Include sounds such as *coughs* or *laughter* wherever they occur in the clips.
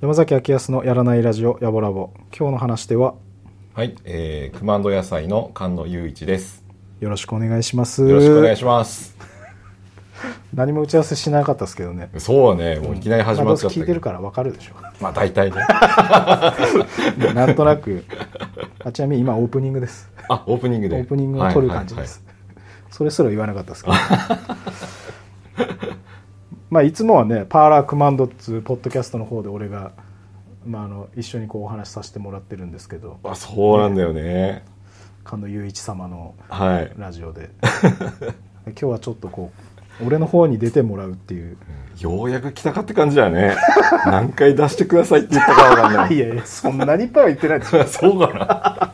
山崎明康のやらないラジオやぼラボ今日の話では。はい、えー、クマンド野菜の菅野雄一です。よろしくお願いします。よろしくお願いします。何も打ち合わせしなかったですけどね。そうね、もういきなり始まっちゃったうせ聞いてるからわかるでしょ。まあ大体ね。*laughs* なんとなく。あちなみに今オープニングです。あ、オープニングで。オープニングを撮る感じです、それすら言わなかったですけど。*laughs* まあいつもはねパーラークマンドっつうポッドキャストの方で俺が、まあ、あの一緒にこうお話しさせてもらってるんですけど。あ、そうなんだよね。菅野雄一様のはい。ラジオで。*laughs* 今日はちょっとこう俺の方に出てもらうっていうようやく来たかって感じだよね。*laughs* 何回出してくださいって言ったかわかんない *laughs* い。やいやそんなにいっぱいは言ってないでしょ、*laughs* そうか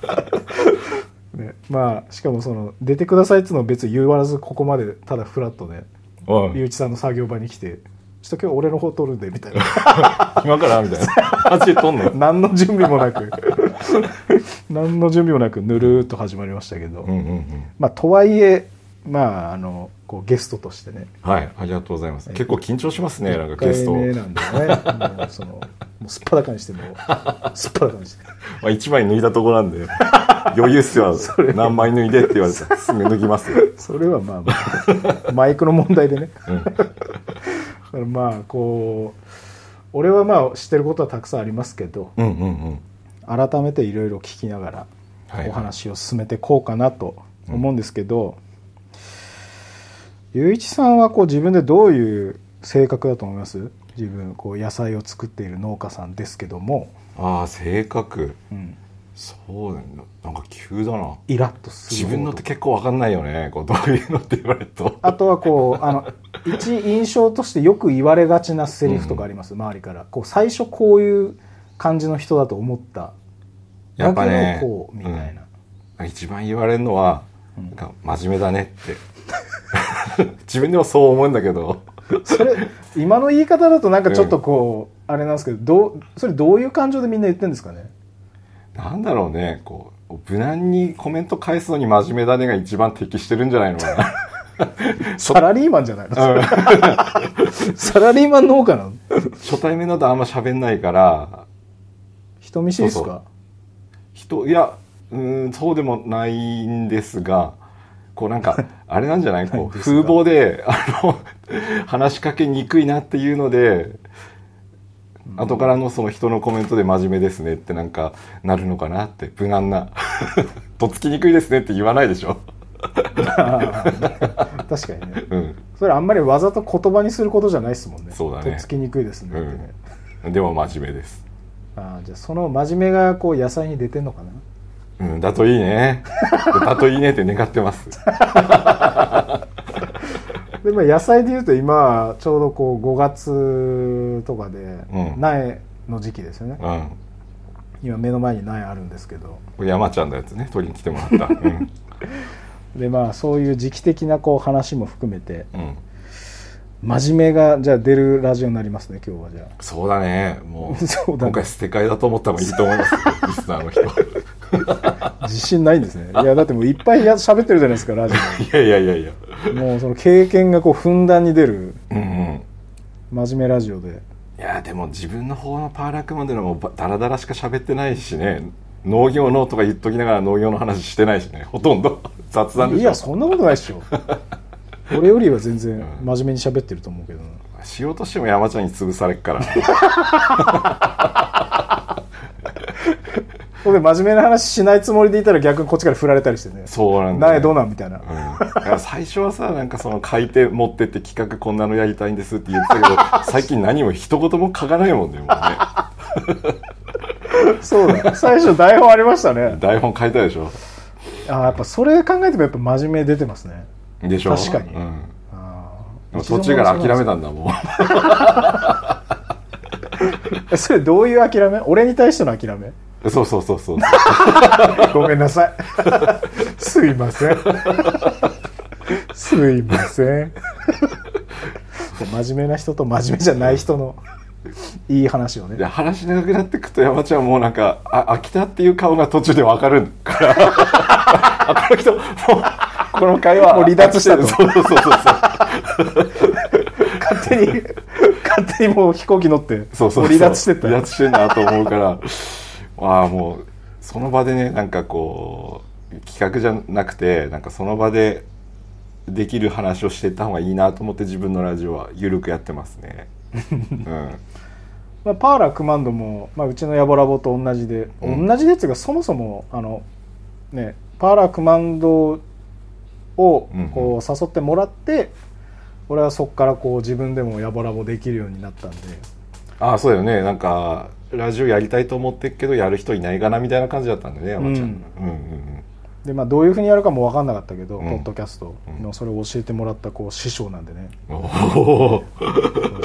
ね、まあしかもその出てくださいっつうのを別に言わずここまでただフラッとねな。うん。雄一さんの作業場に来てちょっと今日俺の方撮るんでみたいな今からみたいな。マジで撮んの？何の準備もなく何の準備もなくぬるーっと始まりましたけど、うんうんうん。まあとはいえまああのこうゲストとしてねはい、ありがとうございます。結構緊張しますね、なんかゲスト。1なんでねもうそのもうすっぱだかにしても *laughs* すっぱだかにしてまあ一枚脱いだとこなんで、*laughs* 余裕っすよ。何枚脱いでって言われたらすぐ脱ぎますよ。*laughs* それはまあまあマイクの問題でね、だからまあこう俺はまあ知ってることはたくさんありますけどうんうんうん。改めていろいろ聞きながらはいお話を進めていこうかなと思うんですけど、雄一さんはこう自分でどういう性格だと思います？自分こう野菜を作っている農家さんですけども、ああ、性格。うん、そうだ。ねなんか急だな。イラッとする自分のって結構わかんないよね。こうどういうのって言われると。あとはこうあの *laughs* 一印象としてよく言われがちなセリフとかあります、周りから。こう最初こういう感じの人だと思った。やっぱねこうみたいな、うん。一番言われるのは、うん。なんか真面目だねって *laughs* 自分でもそう思うんだけど。それ今の言い方だとなんかちょっとこう、あれなんですけどどうそれどういう感情でみんな言ってるんですかね？なんだろうね。こう無難にコメント返すのに真面目だねが一番適してるんじゃないのかな。*laughs* サラリーマンじゃないの、*laughs* サラリーマン農家なの？初対面だとあんま喋んないから。人見知りですか？人いやうーんそうでもないんですがこうなんか *laughs* あれなんじゃない？こう風貌であの *laughs* 話しかけにくいなっていうので後からのその人のコメントで真面目ですねってなんかなるのかなって無難な *laughs* とっつきにくいですねって言わないでしょ。確かにね。うん。それあんまりわざと言葉にすることじゃないですもんね。そうだね。とっつきにくいですねね、うん。でも真面目です。ああじゃあその真面目がこう野菜に出てんのかな？うんだといいね。*laughs* だといいねって願ってます。*laughs* でまあ野菜でいうと今ちょうどこう5月とかでうん。苗の時期ですよね、うん。今目の前に苗あるんですけど。山ちゃんのやつね。取りに来てもらった。*laughs* うん。でまあそういう時期的なこう話も含めて。うん。真面目がじゃあ出るラジオになりますね今日はじゃそうだね。もう、そうだね。今回捨て替えだと思った方がいいと思います。よ。リスナーの人。*laughs* 自信ないんですねいやだってもういっぱいや喋ってるじゃないですかラジやいやいやいや。オもうその経験がこうふんだんに出るうんうん。真面目ラジオでいや、でも自分の方のパーラークまでのもダラダラしか喋ってないしね。農業のとか言っときながら農業の話してないしね。ほとんど *laughs* 雑談でしょ。いやそんなことないっしょ俺よりは全然真面目に喋ってると思うけどなしようとしても山ちゃんに潰されっから。*laughs* ほんで真面目な話しないつもりでいたら逆にこっちから振られたりしてね。そうなんだ、ね。苗どうなんみたいな、うん、最初はさなんかその書いて持ってって企画こんなのやりたいんですって言ってたけど *laughs* 最近何も一言も書かないもんねもうね。そうだ。最初台本ありましたね。台本書いたでしょ。ああやっぱそれ考えてもやっぱ真面目出てますね。でしょ。確かに。うん、あ途中から諦めたんだもん。*laughs* えそれどういう諦め？俺に対しての諦め？そうそうそうそう。*laughs* ごめんなさい。*laughs* すいません。*laughs* すいません。真面目な人と真面目じゃない人のいい話をね。で話長くなってくと山ちゃんもうなんかあ飽きたっていう顔が途中でわかるから。あこの人もうこの会話もう離脱したと。そうそうそうそう。勝手に勝手にもう飛行機乗ってそうそうそう。離脱してった離脱してんなと思うからああもうその場でねなんかこう企画じゃなくてなんかその場でできる話をしていった方がいいなと思って自分のラジオは緩くやってますね。う *laughs* んまあ、パーラークマンドも、まあ、うちのヤボラボと同じで、うん。同じでっていうかそもそもあのねパーラークマンドをうんうん。こう誘ってもらって、俺はそこからこう自分でもヤボラボできるようになったんでああそうだよね。なんかラジオやりたいと思ってっけどやる人いないかなみたいな感じだったんだね山ちゃん、ううんん、うんうん。で、まあ、どういうふうにやるかも分かんなかったけど、うん。ポッドキャストのそれを教えてもらったこう師匠なんでね。おお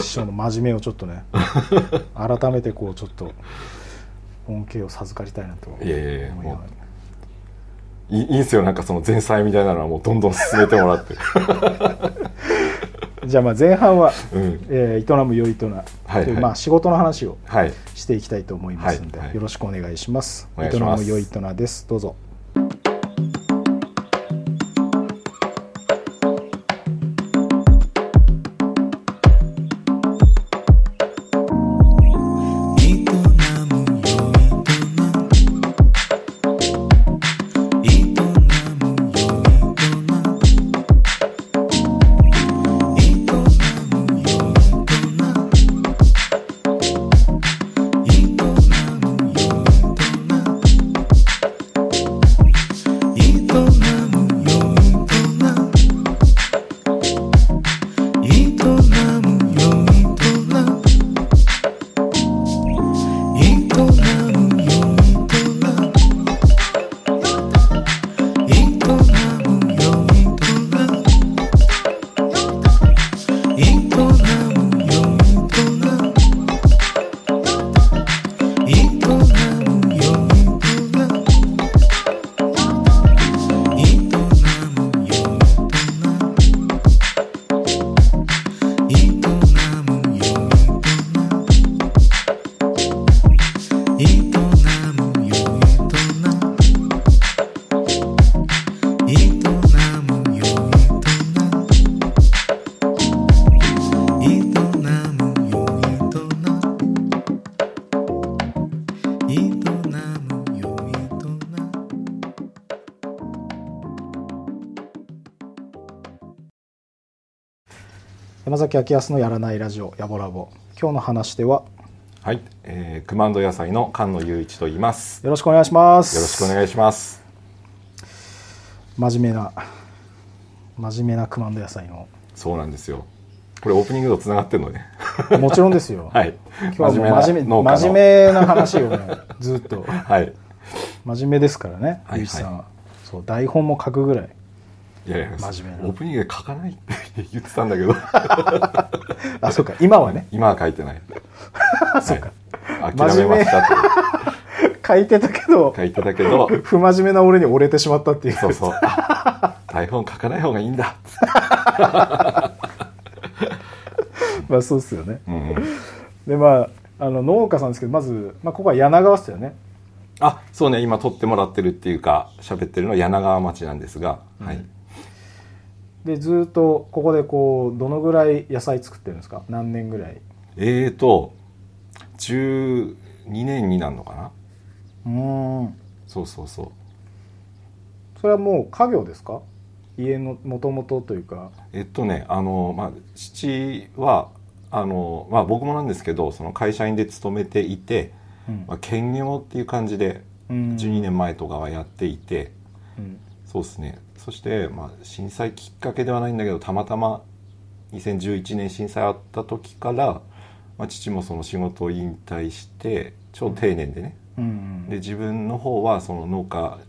師匠の真面目をちょっとね *laughs* 改めてこうちょっと恩恵を授かりたいなと思いやいやいやいながらいいいいんすよなんかその前菜みたいなのはもうどんどん進めてもらって。*laughs* じゃあまあ前半はうん。えー営むよいとなというまあ仕事の話をはいしていきたいと思いますので、よろしくお願いします。お願いします営むよいとなです。どうぞ。崎明康のやらないラジオやぼらぼ。今日の話でははい、えー、クマンド野菜の菅野雄一と言いますよろしくお願いします。よろしくお願いします真面目な真面目なクマンド野菜のそうなんですよこれオープニングとつながってるのねもちろんですよ。*laughs* はい今日はもう真面目真面目な話をね *laughs* ずっとはい真面目ですからね、はいゆういちさんは。そう台本も書くぐらい。いやいや真面目なオープニングで書かないって言ってたんだけど *laughs* あ、そうか。今はね。今は書いてない *laughs* そうか。はい諦めましたって書いてたけど、書いてたけど不真面目な俺に折れてしまったっていう。そうそうあ台本書かない方がいいんだ *laughs* まあそうっすよね。うんうんで、まあ、あの農家さんですけど、まず、まあ、ここは柳川っすよね。あそうね今撮ってもらってるっていうか喋ってるのは柳川町なんですが、はいで、ずっとここでこう、どのぐらい野菜作ってるんですか？何年ぐらい？えーと12年になるのかな？うーん。そうそうそう。それはもう家業ですか？家のもともとというか。えっとねあの、まあ、父はあの、まあ、僕もなんですけどその会社員で勤めていて、うん。まあ、兼業っていう感じでうん。12年前とかはやっていて、うん。そうですねそして、まあ、震災きっかけではないんだけどたまたま2011年震災あった時から、まあ、父もその仕事を引退して超定年でね、うんで自分の方はその農家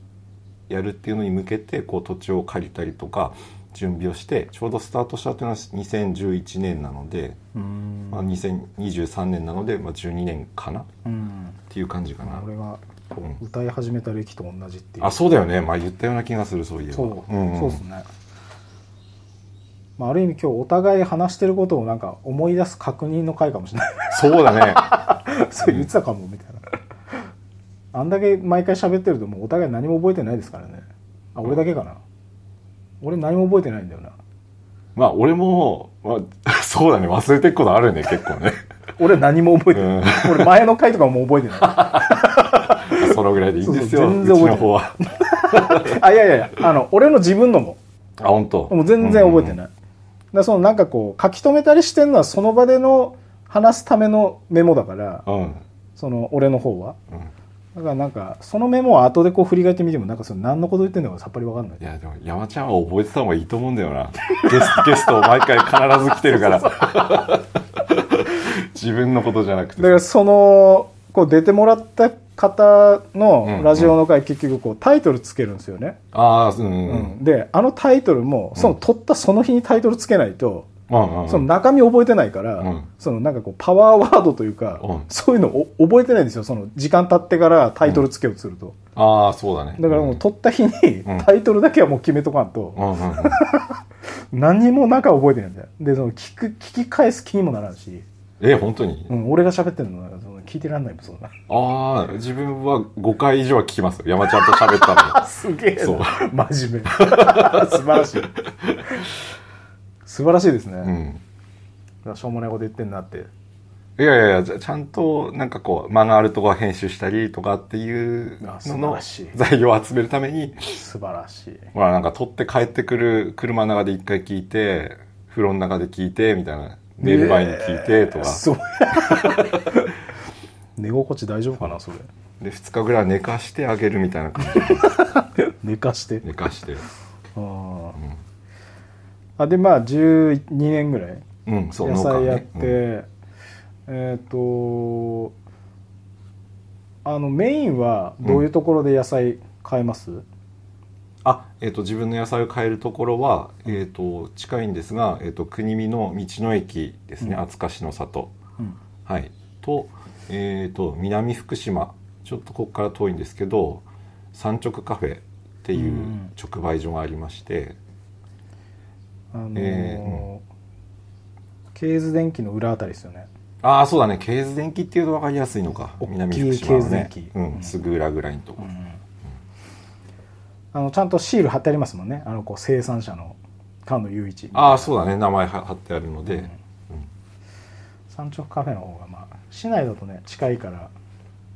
やるっていうのに向けてこう土地を借りたりとか準備をしてちょうどスタートしたっていうのは2011年なので、うん。まあ、2023年なので、まあ、12年かなっうん。ていう感じかな。俺がこうん。う歌い始めた歴と同じっていう。あそうだよね。まあ言ったような気がするそういえば。そう、んん。そうですね。まあ、ある意味今日お互い話してることをなんか思い出す確認の回かもしれない。そうだね。*laughs* そう言ってたかもみたいな。あんだけ毎回喋ってるともうお互い何も覚えてないですからね。あ俺だけかな、俺何も覚えてないんだよな。まあ俺も、まあ、*laughs* そうだね。忘れてることあるね結構ね。*laughs* 俺何も覚えてない、うん。俺前の回とかも覚えてないそのぐらいでいいんですよ全然覚えてない。*laughs* あいやいやいやあの俺の自分のも。あ本当？もう全然覚えてない、だそのなんかこう書き留めたりしてるのはその場での話すためのメモだからうん、うんその俺の方は。うん。だからなんかそのメモを後でこう振り返ってみてもなんかその何のこと言ってんのかさっぱりわかんない。いやでも山ちゃんは覚えてた方がいいと思うんだよな。*laughs* ゲストゲスト毎回必ず来てるから。*laughs* 自分のことじゃなくて。だからそのこう出てもらった方のラジオの回結局こうタイトルつけるんですよね、ああうんうん。であのタイトルもその取ったその日にタイトルつけないと、うんうんその中身覚えてないから、うん。そのなんかこうパワーワードというか、うん。そういうのを覚えてないんですよ。その時間経ってからタイトルつけようとすると、ああそうだね。だからもう取った日にうん。タイトルだけはもう決めとかんと、うんうんうん。*laughs* 何にも中覚えてないんだよ。でその聞く聞き返す気にもならんし、え本当に、うん、俺が喋ってるのなんかその聞いてらんないもんそんな。ああ自分は5回以上は聞きますよ。山ちゃんと喋ったのあ *laughs* すげえそう。な真面目。*laughs* 素晴らしい。素晴らしいですね、うん。しょうもないこと言ってんなって。いやいやいやちゃんとなんかこう間があるとこは編集したりとかっていうのの材料を集めるために。素晴らしい。まあなんか撮って帰ってくる車の中で一回聞いて風呂の中で聞いてみたいな。寝る前に聞いてとか、そう寝心地大丈夫かなそれ。で2日ぐらい寝かしてあげるみたいな感じ。で *laughs* 寝かして。寝かして。あー。あでまあ12年ぐらい。うんそう野菜やって、農家ねえっ、とあのメインはどういうところで野菜買えます、あ、えっと自分の野菜を買えるところは、えっと近いんですが、えっと国見の道の駅ですね、うん。厚かしの里。うん。はい。と,、えっと南福島。ちょっとここから遠いんですけど三直カフェっていううん。直売所がありまして、あのーえケーズ電機の裏あたりですよね。ああそうだね。ケーズ電機っていうと分かりやすいのか。南福島のね。うん。うん。すぐ裏ぐらいのとこ、あのちゃんとシール貼ってありますもんね。あのこう生産者の菅野雄一ああそうだね。名前は貼ってあるので、山直カフェの方がまあ市内だとね近いから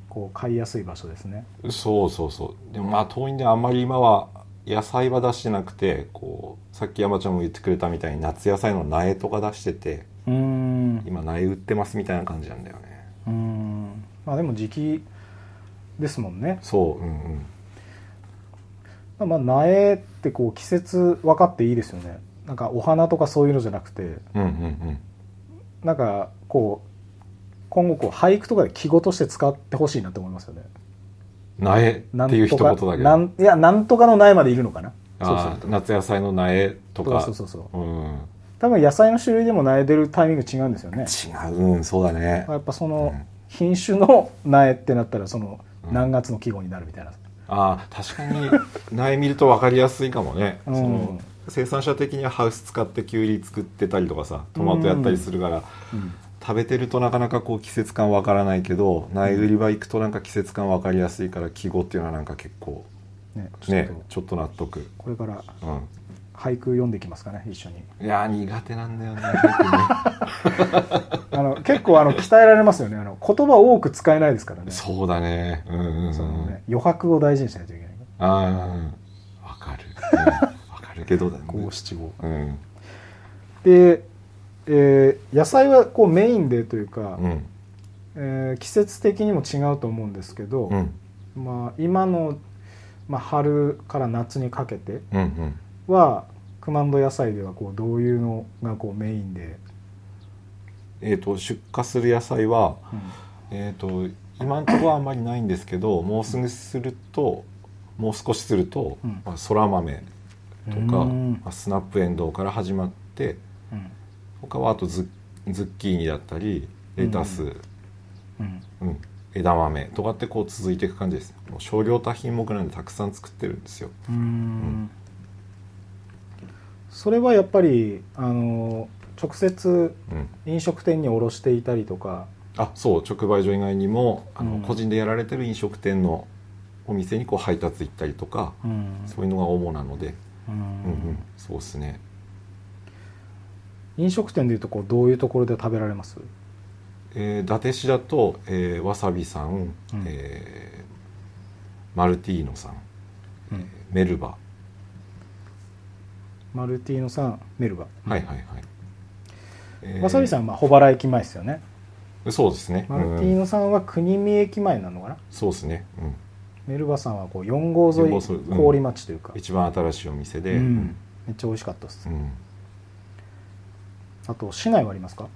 こう買いやすい場所ですね。そうそうそう。でもまあ遠いんであんまり今は野菜は出してなくてこうさっき山ちゃんも言ってくれたみたいに夏野菜の苗とか出しててうーん。今苗売ってますみたいな感じなんだよね。うーん。まあでも時期ですもんね。そううんうん。まあ苗ってこう季節分かっていいですよね。なんかお花とかそういうのじゃなくて。うんうんうん。なんかこう今後こう俳句とかで記号として使ってほしいなって思いますよね。苗っていう一言だけど。なんいやなんとかの苗までいるのかな。そうすあると。ー夏野菜の苗とか。そうそうそうそう。うん。多分野菜の種類でも苗出るタイミング違うんですよね。違ううんそうだね。やっぱそのうん。品種の苗ってなったらそのうん。何月の季語になるみたいな、ああ確かに。苗見ると分かりやすいかもね、うん。その生産者的にはハウス使ってきゅうり作ってたりとかさトマトやったりするから、うん食べてるとなかなかこう季節感わからないけど苗売り場行くとなんか季節感わかりやすいから季語っていうのはなんか結構ねちょっとねちょっと納得。これからう俳句読んでいきますかね一緒に。んいやー苦手なんだよね *laughs* あの結構あの鍛えられますよね。あの言葉を多く使えないですからね。そうだね。うんうんうん。そのね余白を大事にしないといけないああうん。わかる。うん。わかるけどだね。*laughs* 五七五。うん。で、えー野菜はこうメインでというか、うん。えー季節的にも違うと思うんですけど、うん。まあ、今の、まあ、春から夏にかけてうんうん。は熊野野菜ではこうどういうのがこうメインで、えっ、と出荷する野菜はえー、と今のところはあんまりないんですけどもうすぐするともう少しすると、うん。まあ、そら豆とか、うん。まあスナップエンドウから始まってうん他はあとズッズッキーニだったりレタス、うん。うん。枝豆とかってこう続いていく感じですもう少量多品目なんでたくさん作ってるんですよ。うーん。それはやっぱりあの直接うん。飲食店に卸していたりとか。あそう。直売所以外にもあの、うん。個人でやられてる飲食店のお店にこう配達行ったりとか、うん。そういうのが主なので、うん。うんうん、そうですね飲食店でいうとこうどういうところで食べられます？えー伊達市だと、えーわさびさん、うん。えーマルティーノさんうん。メルバ、マルティーノさんメルバ。はいはいはい、えーわさびさんはまあ保原駅前ですよね。そうですね。マルティーうんノさんは国見駅前なのかな？そうですね、うん、メルバさんはこう4号沿いうん。郡町というか、一番新しいお店で、うん。めっちゃ美味しかったです、うんあと市内はありますか、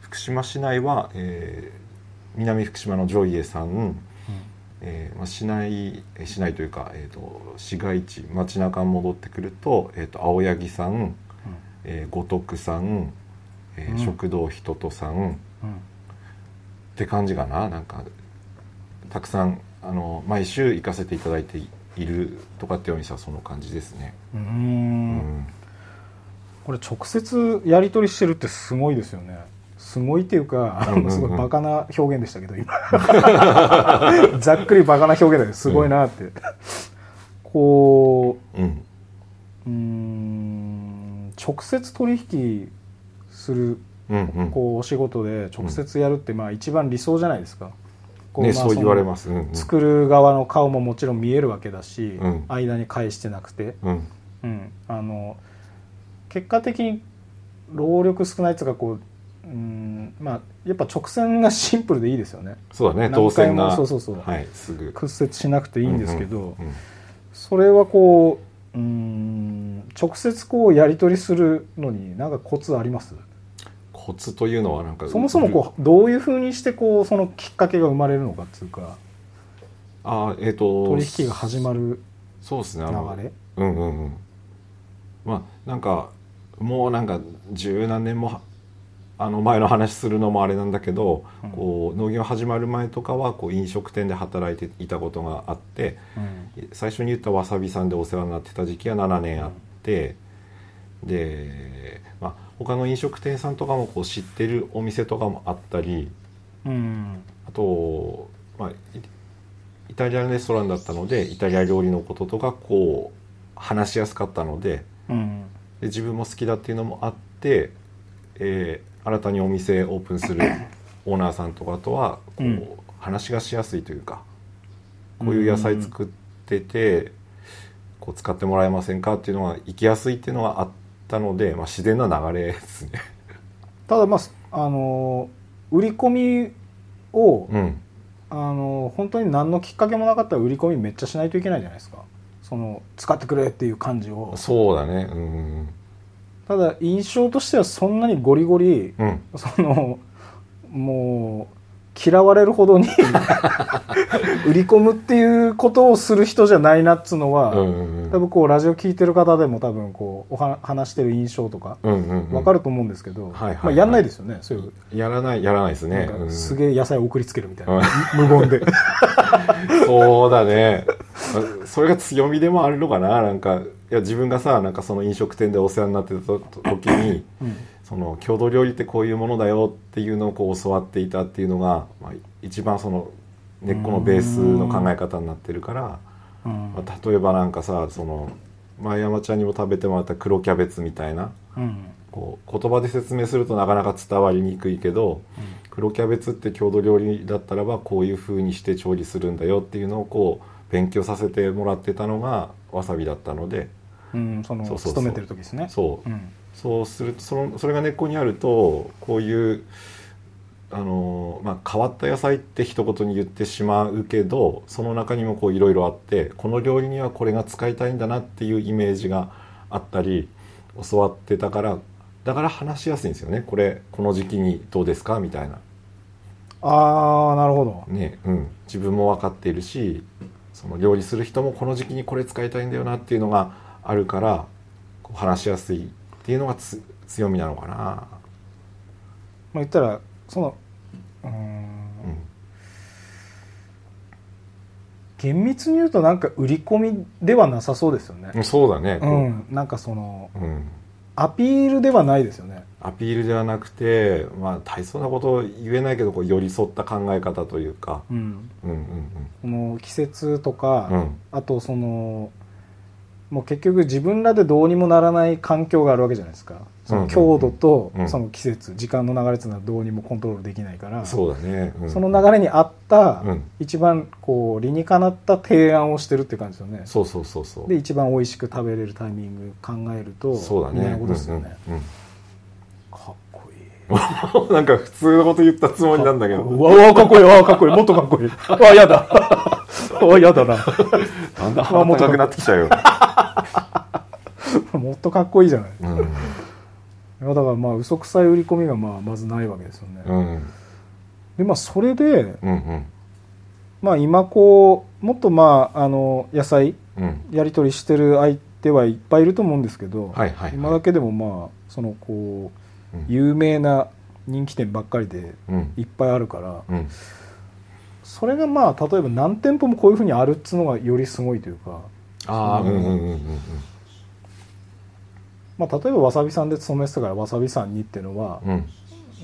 福島市内は、えー南福島のジョイエさん、えーまあ、市内えー市内というか、えー、と市街地街中に戻ってくると,、えー、と青柳さん、えー五徳さん、えーうん。食堂ひととさんっうん。て感じかな。なんかたくさんあの毎週行かせていただいているとかっていうお店はその感じですね。うん。ううんんこれ直接やり取りしてるってすごいですよね。すごいっていうか、うんうんうん。すごいバカな表現でしたけど今。*laughs* ざっくりバカな表現だけどすごいなって、こうん。ううーん直接取引するうんうん。こうお仕事で直接やるってまあ一番理想じゃないですか、こまあねそう言われます。うんうん。作る側の顔ももちろん見えるわけだし、うん。間に返してなくて、うん。うん、あの結果的に労力少ないっていうかこううんまあやっぱ直線がシンプルでいいですよね。そうだね。当選がそうそうそう。はいすぐ。屈折しなくていいんですけど、うんうんうん。それはこううん直接こうやり取りするのになんかコツあります？コツというのはなんかそもそもこうどういうふうにしてこうそのきっかけが生まれるのかっていうかあえっ、と取引が始まるそうですね。あの流れ？うんうんうん。まあなんかもうなんか十何年もあの前の話するのもあれなんだけど、うん。こう農業始まる前とかはこう飲食店で働いていたことがあってうん。最初に言ったわさびさんでお世話になってた時期は7年あって、で、まあ、他の飲食店さんとかもこう知ってるお店とかもあったりうん。あと、まあ、イイタリアンレストランだったのでイタリア料理のこととかこう話しやすかったのでうんで自分も好きだっていうのもあって、えー新たにお店オープンする *coughs* オーナーさんとかとはこう、うん。話がしやすいというかこういう野菜作っててこう使ってもらえませんかっていうのが行きやすいっていうのがあったので、まあ、自然な流れですね。*laughs* ただまああの売り込みを、うん。あの本当に何のきっかけもなかったら売り込みめっちゃしないといけないじゃないですかその使ってくれっていう感じを。そうだね。うん。ただ印象としてはそんなにゴリゴリうん。そのもう嫌われるほどに売り込むっていうことをする人じゃないなっつうのは、うんうんうん。多分こうラジオ聞いてる方でも多分こうおは話してる印象とかうんうんうん。分かると思うんですけど、はいはいはい。まあ、やんないですよねそういう。やらないやらないですね。すげえ野菜を送りつけるみたいな、うん。無言で。*laughs* そうだね。まあそれが強みでもあるのかななんかいや自分がさなんかその飲食店でお世話になってたと時にうん。その郷土料理ってこういうものだよっていうのをこう教わっていたっていうのが、まあ、一番その根っこのベースの考え方になってるから、うん。まあ、例えばなんかさその前山ちゃんにも食べてもらった黒キャベツみたいなうん。こう言葉で説明するとなかなか伝わりにくいけど、黒キャベツって郷土料理だったらばこういう風にして調理するんだよっていうのをこう勉強させてもらってたのがわさびだったのでうん、そのそう勤めてる時ですね。そう、うん。そうするとそのそれが根っこにあるとこういうあの、まあ、変わった野菜って一言に言ってしまうけどその中にもこういろいろあってこの料理にはこれが使いたいんだなっていうイメージがあったり教わってたからだから話しやすいんですよね。これこの時期にどうですか？みたいな。ああなるほど。ねうん、自分も分かっているしその料理する人もこの時期にこれ使いたいんだよなっていうのがあるからこう話しやすいっていうのがつ強みなのかな、まあ言ったらそのうーん。うん、厳密に言うとなんか売り込みではなさそうですよね。うんそうだね、うんなんかそのうん。アピールではないですよね。アピールではなくて、まあ、大層なこと言えないけどこう寄り添った考え方というか、うんうんうん。この季節とか、うん。あとそのもう結局自分らでどうにもならない環境があるわけじゃないですか。その強度とうん。その季節時間の流れっていうのはどうにもコントロールできないから、うん、そうだね、うん。その流れに合った、うん。一番こう理にかなった提案をしてるっていう感じですよね。そうそうそうそう。で一番美味しく食べれるタイミング考えるとそうだね。みたいなことですよね、うんうん *laughs* なんか普通のこと言ったつもりなんだけど。う *laughs* わうわかっこいいわかっこいいもっとかっこいい。*laughs* あやだ。あやだな。だんだん腹高くなってきちゃうよ、もっとかっこいいじゃない。うん。いやだからまあ嘘くさい売り込みがまあまずないわけですよね、うん。でまあそれでうんうん。まあ今こうもっとまああの野菜うん。やり取りしてる相手はいっぱいいると思うんですけど、はいはいはい。今だけでもまあそのこううん有名な人気店ばっかりでうん。いっぱいあるからうん。それがまあ例えば何店舗もこういうふうにあるっつうのがよりすごいというか、ああうんうんうんうんまあ、例えばわさびさんで勤めてたからわさびさんにっていうのはうん。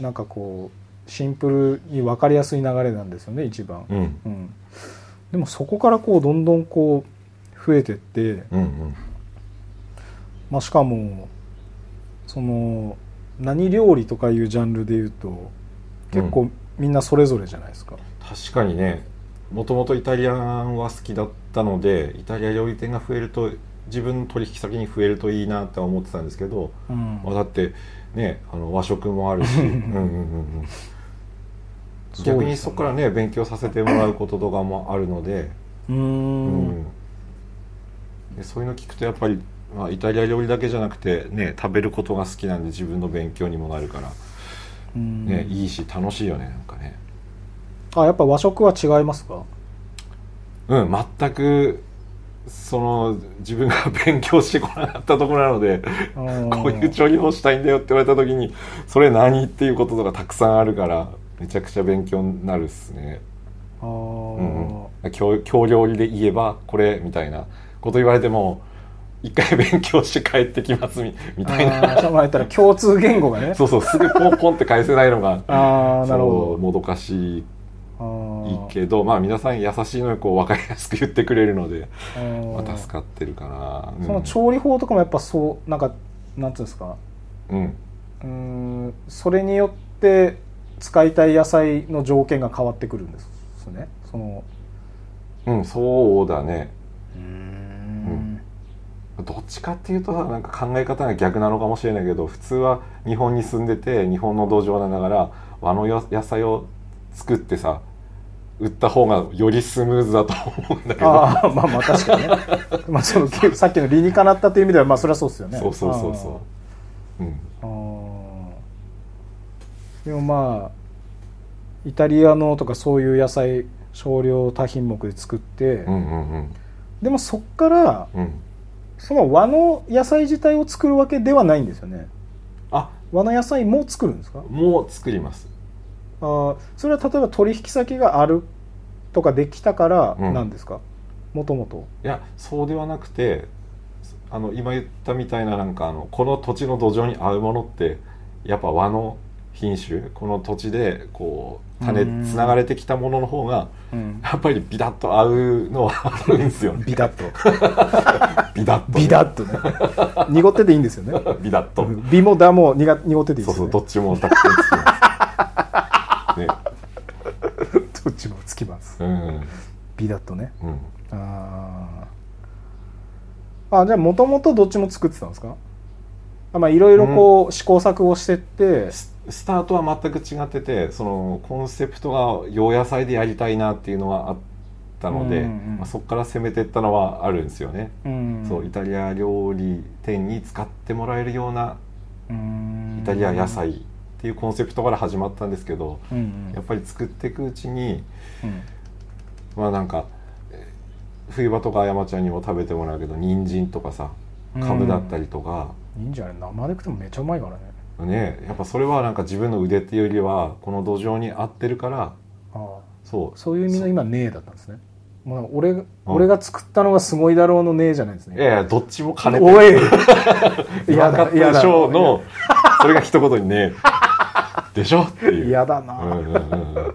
なんかこうシンプルに分かりやすい流れなんですよね一番、うん。うん、でもそこからこうどんどんこう増えてって、うんうん。まあ、しかもその何料理とかいうジャンルで言うと結構みんなそれぞれじゃないですか、確かにね。もともとイタリアンは好きだったのでイタリア料理店が増えると自分の取引先に増えるといいなって思ってたんですけど、うん。まあ、だってねあの和食もあるし。*laughs* うんうんうんうん。そうですよね。逆にそこからね勉強させてもらうこととかもあるので,、うーうんん。でそういうの聞くとやっぱり、まあ、イタリア料理だけじゃなくてね食べることが好きなんで自分の勉強にもなるから、うん。ねいいし楽しいよねなんかね。あやっぱ和食は違いますか？うん全くその自分が勉強してこなかったところなのでこういう調理法したいんだよって言われた時にそれ何っていうこととかたくさんあるからめちゃくちゃ勉強になるっすね、うんうん、京京料理で言えばこれみたいなこと言われても一回勉強して帰ってきますみみたいな。そう言ったら共通言語がね。*laughs* そうそうすぐポンポンって返せないのがああなるほもどかしいどいいけどまあ皆さん優しいのにこう分かりやすく言ってくれるので、まあ、助かってるかな、うん。その調理法とかもやっぱそうなんかなんていうんですか？うん。うーんそれによって使いたい野菜の条件が変わってくるんですね。そのうん、そうだね。うん。どっちかっていうとなんか考え方が逆なのかもしれないけど普通は日本に住んでて日本の土壌ながら和のよ野菜を作ってさ売った方がよりスムーズだと思うんだけど。ああまあまあ確かにね。まあそのさっきの理にかなったという意味ではまあそれはそうですよね。そうそうそうそう。うん。でもまあイタリアのとかそういう野菜少量多品目で作って、うんうんうん。でもそっからうんその和の野菜自体を作るわけではないんですよね。あ。和の野菜も作るんですか？もう作ります。あーそれは例えば取引先があるとかできたからうん。なんですか？もともと。いやそうではなくてあの今言ったみたいななんかあのこの土地の土壌に合うものってやっぱ和の品種この土地でこう種うん。つながれてきたものの方がうん。やっぱりビタッと合うのはあるんですよね。*laughs* ビタッと。*laughs* ビタッとね、ビタッとね。濁ってていいんですよね。ビタッと。美もだも濁濁ってていいですよね。そうそうどっちもたくさんつきます。ね。*laughs* どっちもつきます。うん。ビタッとね。うん。あー。あじゃあもともとどっちも作ってたんですか？あまあいろいろこう試行錯誤してって、ススタートは全く違っててそのコンセプトが洋野菜でやりたいなっていうのはあったので、うんうんまあ、そこから攻めていったのはあるんですよね、うんそうイタリア料理店に使ってもらえるようなうん。イタリア野菜っていうコンセプトから始まったんですけどうんうん。やっぱり作っていくうちにうん。まあなんかえー冬場とか山ちゃんにも食べてもらうけど人参とかさカブだったりとか、いいんじゃない生で食ってもめっちゃうまいからねねやっぱそれはなんか自分の腕っていうよりはこの土壌に合ってるからああ。そう。そういう意味の今「ねえ」だったんですね。もう。俺俺が作ったのがすごいだろうのねじゃないですね。いやいやどっちも兼ねておい *laughs* 嫌だったでしょうのそれが一言にねでしょっていう。嫌だな、うんうん。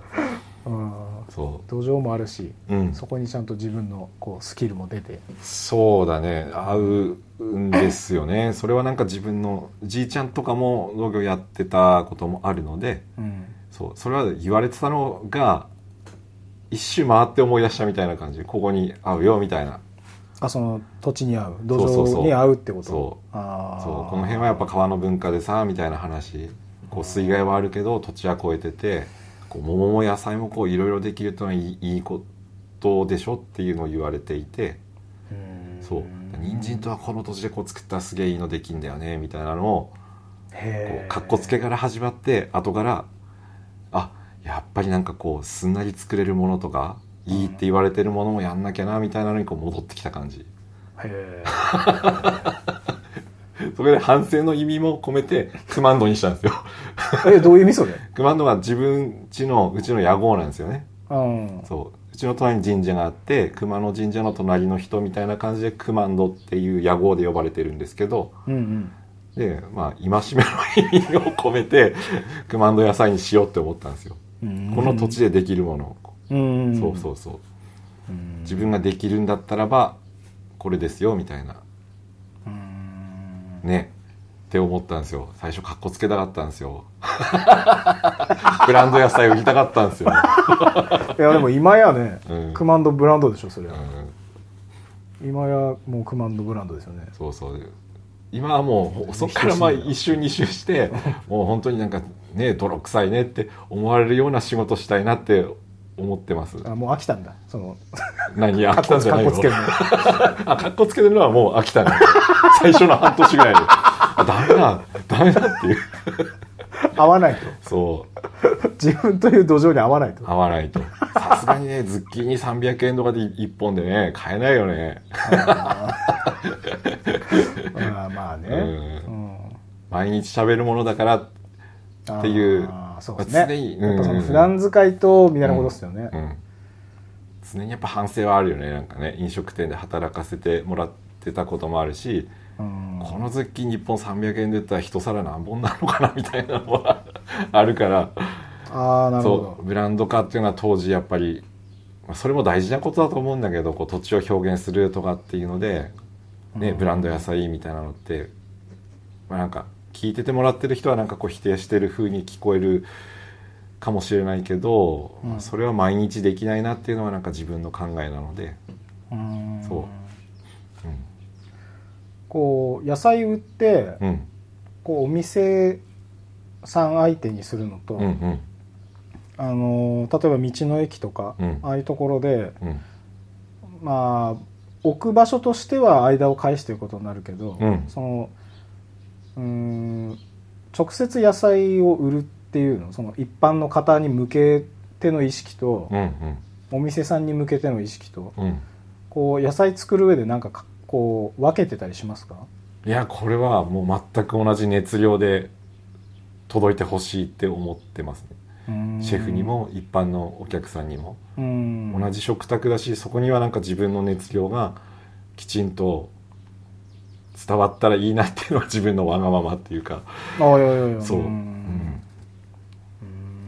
うん土壌もあるし、う、うん、そこにちゃんと自分のこうスキルも出て。そうだね。合うんですよね。それはなんか自分のじいちゃんとかも農業やってたこともあるのでうん。そう。それは言われてたのが一周回って思い出したみたいな感じ。ここに合うよみたいな。あその土地に合う。土壌に合うってこと？そう。そう。この辺はやっぱ川の文化でさみたいな話。こう水害はあるけど土地は超えててこう桃も野菜もこういろいろできるっていうのはいいいいことでしょっていうのを言われていてうん。そう。人参とはこの土地でこう作ったらすげえいいのできんだよねみたいなのをこへうかっこつけから始まって後からあやっぱりなんかこうすんなり作れるものとかいいって言われてるものもやんなきゃなみたいなのにこう戻ってきた感じ。へ *laughs* それで反省の意味も込めてクマンドにしたんですよ。ええどういう意味？それ。*laughs* クマンドは自分家のうちの屋号なんですよね。うんそう。うちの隣に神社があって熊野神社の隣の人みたいな感じでクマンドっていう屋号で呼ばれてるんですけどうんうん。でまあ戒めの意味を込めてクマンド野菜にしようって思ったんですよ、うん。この土地でできるもの、うんそうそうそう。うん自分ができるんだったらばこれですよみたいな。うんねって思ったんですよ。最初かっこつけたかったんですよ。*laughs* ブランド野菜売りたかったんですよ、いやでも今やね、うん。クマンドブランドでしょそれは、うん。今やもうクマンドブランドですよね。そうそう。今はもうそっからまあ一周二周してもう本当になんかね泥臭いねって思われるような仕事したいなって思ってます。あもう飽きたんだ。その何？*laughs* 飽きたんじゃないの？つけるの。*laughs* あかっこつけてるのはもう飽きたね最初の半年ぐらいで。あダメだ。ダメだっていう。*laughs* 合わないと。そう。自分という土壌に合わないと。合わないと。さすがにねズッキーニ300円とかで1本でね買えないよね。あーまあね、うん。うん。毎日食べるものだからっていうそうですね、まあ常にやっぱそうんうんの普段使いとみたいなことですよね、うん、常にやっぱ反省はあるよねなんかね。飲食店で働かせてもらってたこともあるし、うん。このズッキーニ1本300円で言ったら一皿何本なのかなみたいなのは *laughs* あるから。ああなるほそうブランド化っていうのは当時やっぱりまあそれも大事なことだと思うんだけどこう土地を表現するとかっていうので、ねうん。ブランド野菜みたいなのって、まあ、なんか聞いててもらってる人はなんかこう否定してる風に聞こえるかもしれないけど、うん。まあそれは毎日できないなっていうのはなんか自分の考えなので、どうん。そう。こう野菜売ってうん。うんこうお店さん相手にするのと、うんうん。あの例えば道の駅とか、うん。ああいうところでうん。まあ置く場所としては間を返していくことになるけど、うん。そのうーん。直接野菜を売るっていうのその一般の方に向けての意識と、うんお店さんに向けての意識とうん。うんこう野菜作る上でなんかかこう分けてたりしますか？いやこれはもう全く同じ熱量で届いてほしいって思ってますね。シェフにも一般のお客さんにも。うん。同じ食卓だしそこにはなんか自分の熱量がきちんと伝わったらいいなっていうのは自分のわがままっていうか。そう、ん。うん。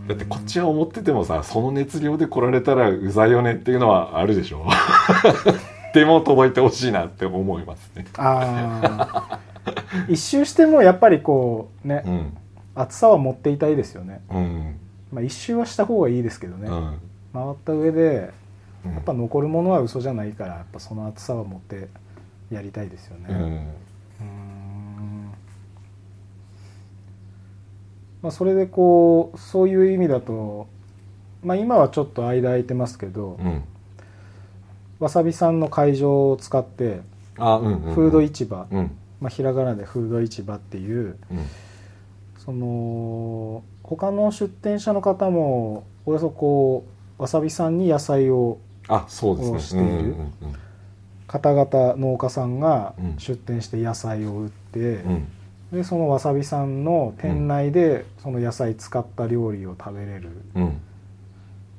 だってこっちは思っててもさその熱量で来られたらうざいよねっていうのはあるでしょ。*laughs* でも届いてほしいなって思いますね。ああ一周してもやっぱりこうね、うん。厚さは持っていたいですよね、うん。まあ、一周はした方がいいですけどね、うん。回った上でうん。やっぱ残るものは嘘じゃないからやっぱその厚さは持ってやりたいですよね。うん。まあそれでこうそういう意味だとまあ今はちょっと間空いてますけど、うん。わさびさんの会場を使ってあうんうんうん。フード市場、うん。まあ、ひらがなでフード市場っていううん。その他の出店者の方もおよそこうわさびさんに野菜をあそうですね。をしている。うんうんうん方々農家さんがうん。出店して野菜を売って、うん。でそのわさびさんの店内でその野菜使った料理を食べれる、うん。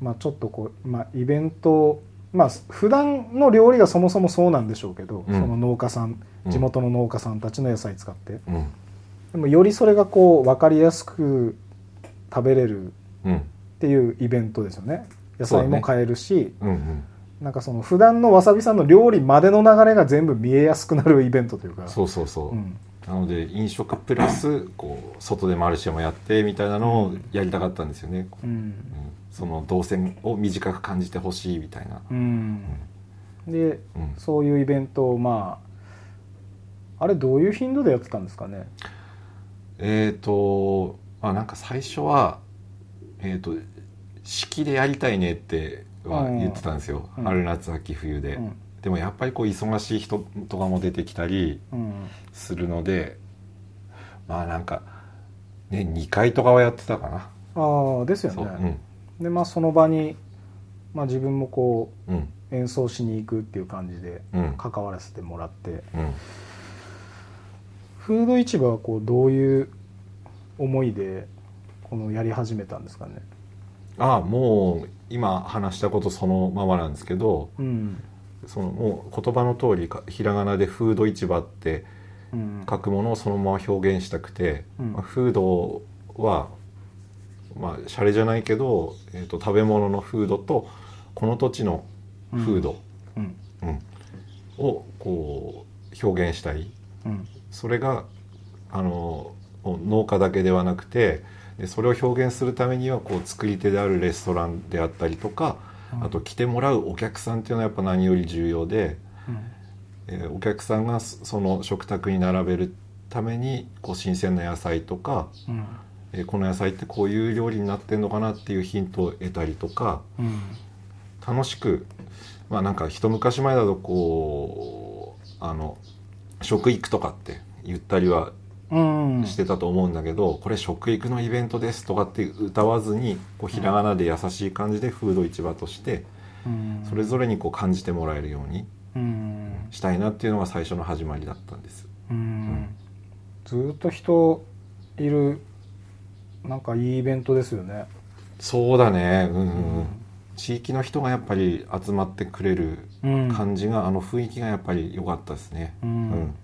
まあ、ちょっとこう、まあ、イベントまあ普段の料理がそもそもそうなんでしょうけど、うん。その農家さんうん。地元の農家さんたちの野菜使って、うん。でもよりそれがこう分かりやすく食べれるうん。っていうイベントですよね。野菜も買えるし、うんうんなんかその普段のわさびさんの料理までの流れが全部見えやすくなるイベントというか。そうそうそう、うん。なので飲食プラスこう外でマルシェもやってみたいなのをやりたかったんですよね、う。ん。うん。その動線を短く感じてほしいみたいな、うん。でうん。そういうイベントをまああれどういう頻度でやってたんですかね？えっ、とまあなんか最初はえっ、と式でやりたいねっては言ってたんですよ、うん。春夏秋冬で、うん。でもやっぱりこう忙しい人とかも出てきたりうん。するのでまあなんかね2回とかはやってたかな。ああですよね。でまあその場に、まあ、自分もこうんうん。う演奏しに行くっていう感じでうん。関わらせてもらって。うん。フード市場はこうどういう思いでこのやり始めたんですかね。ああもう今話したことそのままなんですけどうんそのもう言葉の通りひらがなで「フード市場」って書くものをそのまま表現したくて、うんまあ、フードはまあシャレじゃないけど、えー、と食べ物のフードとこの土地のフード、うんうんをこう表現したいうんそれがあの農家だけではなくてでそれを表現するためにはこう作り手であるレストランであったりとか、あと来てもらうお客さんっていうのはやっぱ何より重要で、えーお客さんがそその食卓に並べるためにこう新鮮な野菜とか、うん。えーこの野菜ってこういう料理になってんのかなっていうヒントを得たりとかうん。楽しくまあなんか一昔前だとこうあの食育とかって言ったりはうんしてたと思うんだけど、これ食育のイベントですとかって歌わずにこうひらがなで優しい感じでフード市場としてうん。それぞれにこう感じてもらえるようにうん。したいなっていうのが最初の始まりだったんです。うん。ずーっと人いるなんかいいイベントですよね。そうだね、うんうんうん、地域の人がやっぱり集まってくれるうん。感じが、あの雰囲気がやっぱり良かったですね。ううんん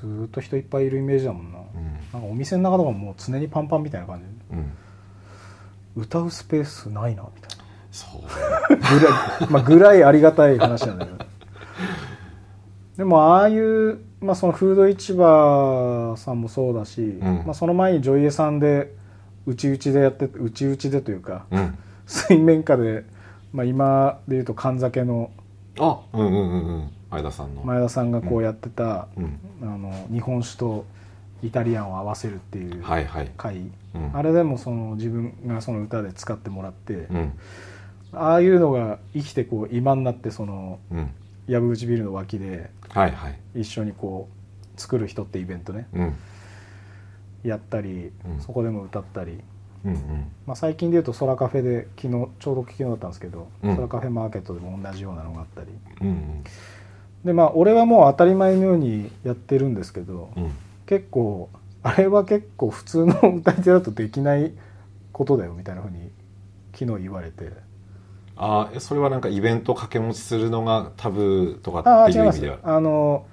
ずーっと人いっぱいいるイメージだもんな。うん。なんかお店の中とかもう常にパンパンみたいな感じ。うん。歌うスペースないなみたいな。そう。ぐらい、まあ、ぐらいありがたい話なんだけどでもああいう、まあ、そのフード市場さんもそうだし、ん。まあ、その前に女優さんで内々でやって内々でというかうん。水面下で、まあ、今でいうと神酒のあうんうんうんうん前田さんの、前田さんがこうやってた、うん、あの日本酒とイタリアンを合わせるっていうはいはい、回、うん、あれでもその自分がその歌で使ってもらって、うん。ああいうのが生きてこう今になってそのうん。藪口ビルの脇ではいはい。一緒にこう作る人ってイベントね。うん。やったり、うん。そこでも歌ったり、うんうん。まあ、最近でいうと空カフェで昨日ちょうど昨日だったんですけど、うん。空カフェマーケットでも同じようなのがあったり。うんでまあ俺はもう当たり前のようにやってるんですけど、うん。結構あれは結構普通の歌い手だとできないことだよみたいなふうに昨日言われて。ああそれはなんかイベント掛け持ちするのがタブーとあかっあ違いますていう意味では？あの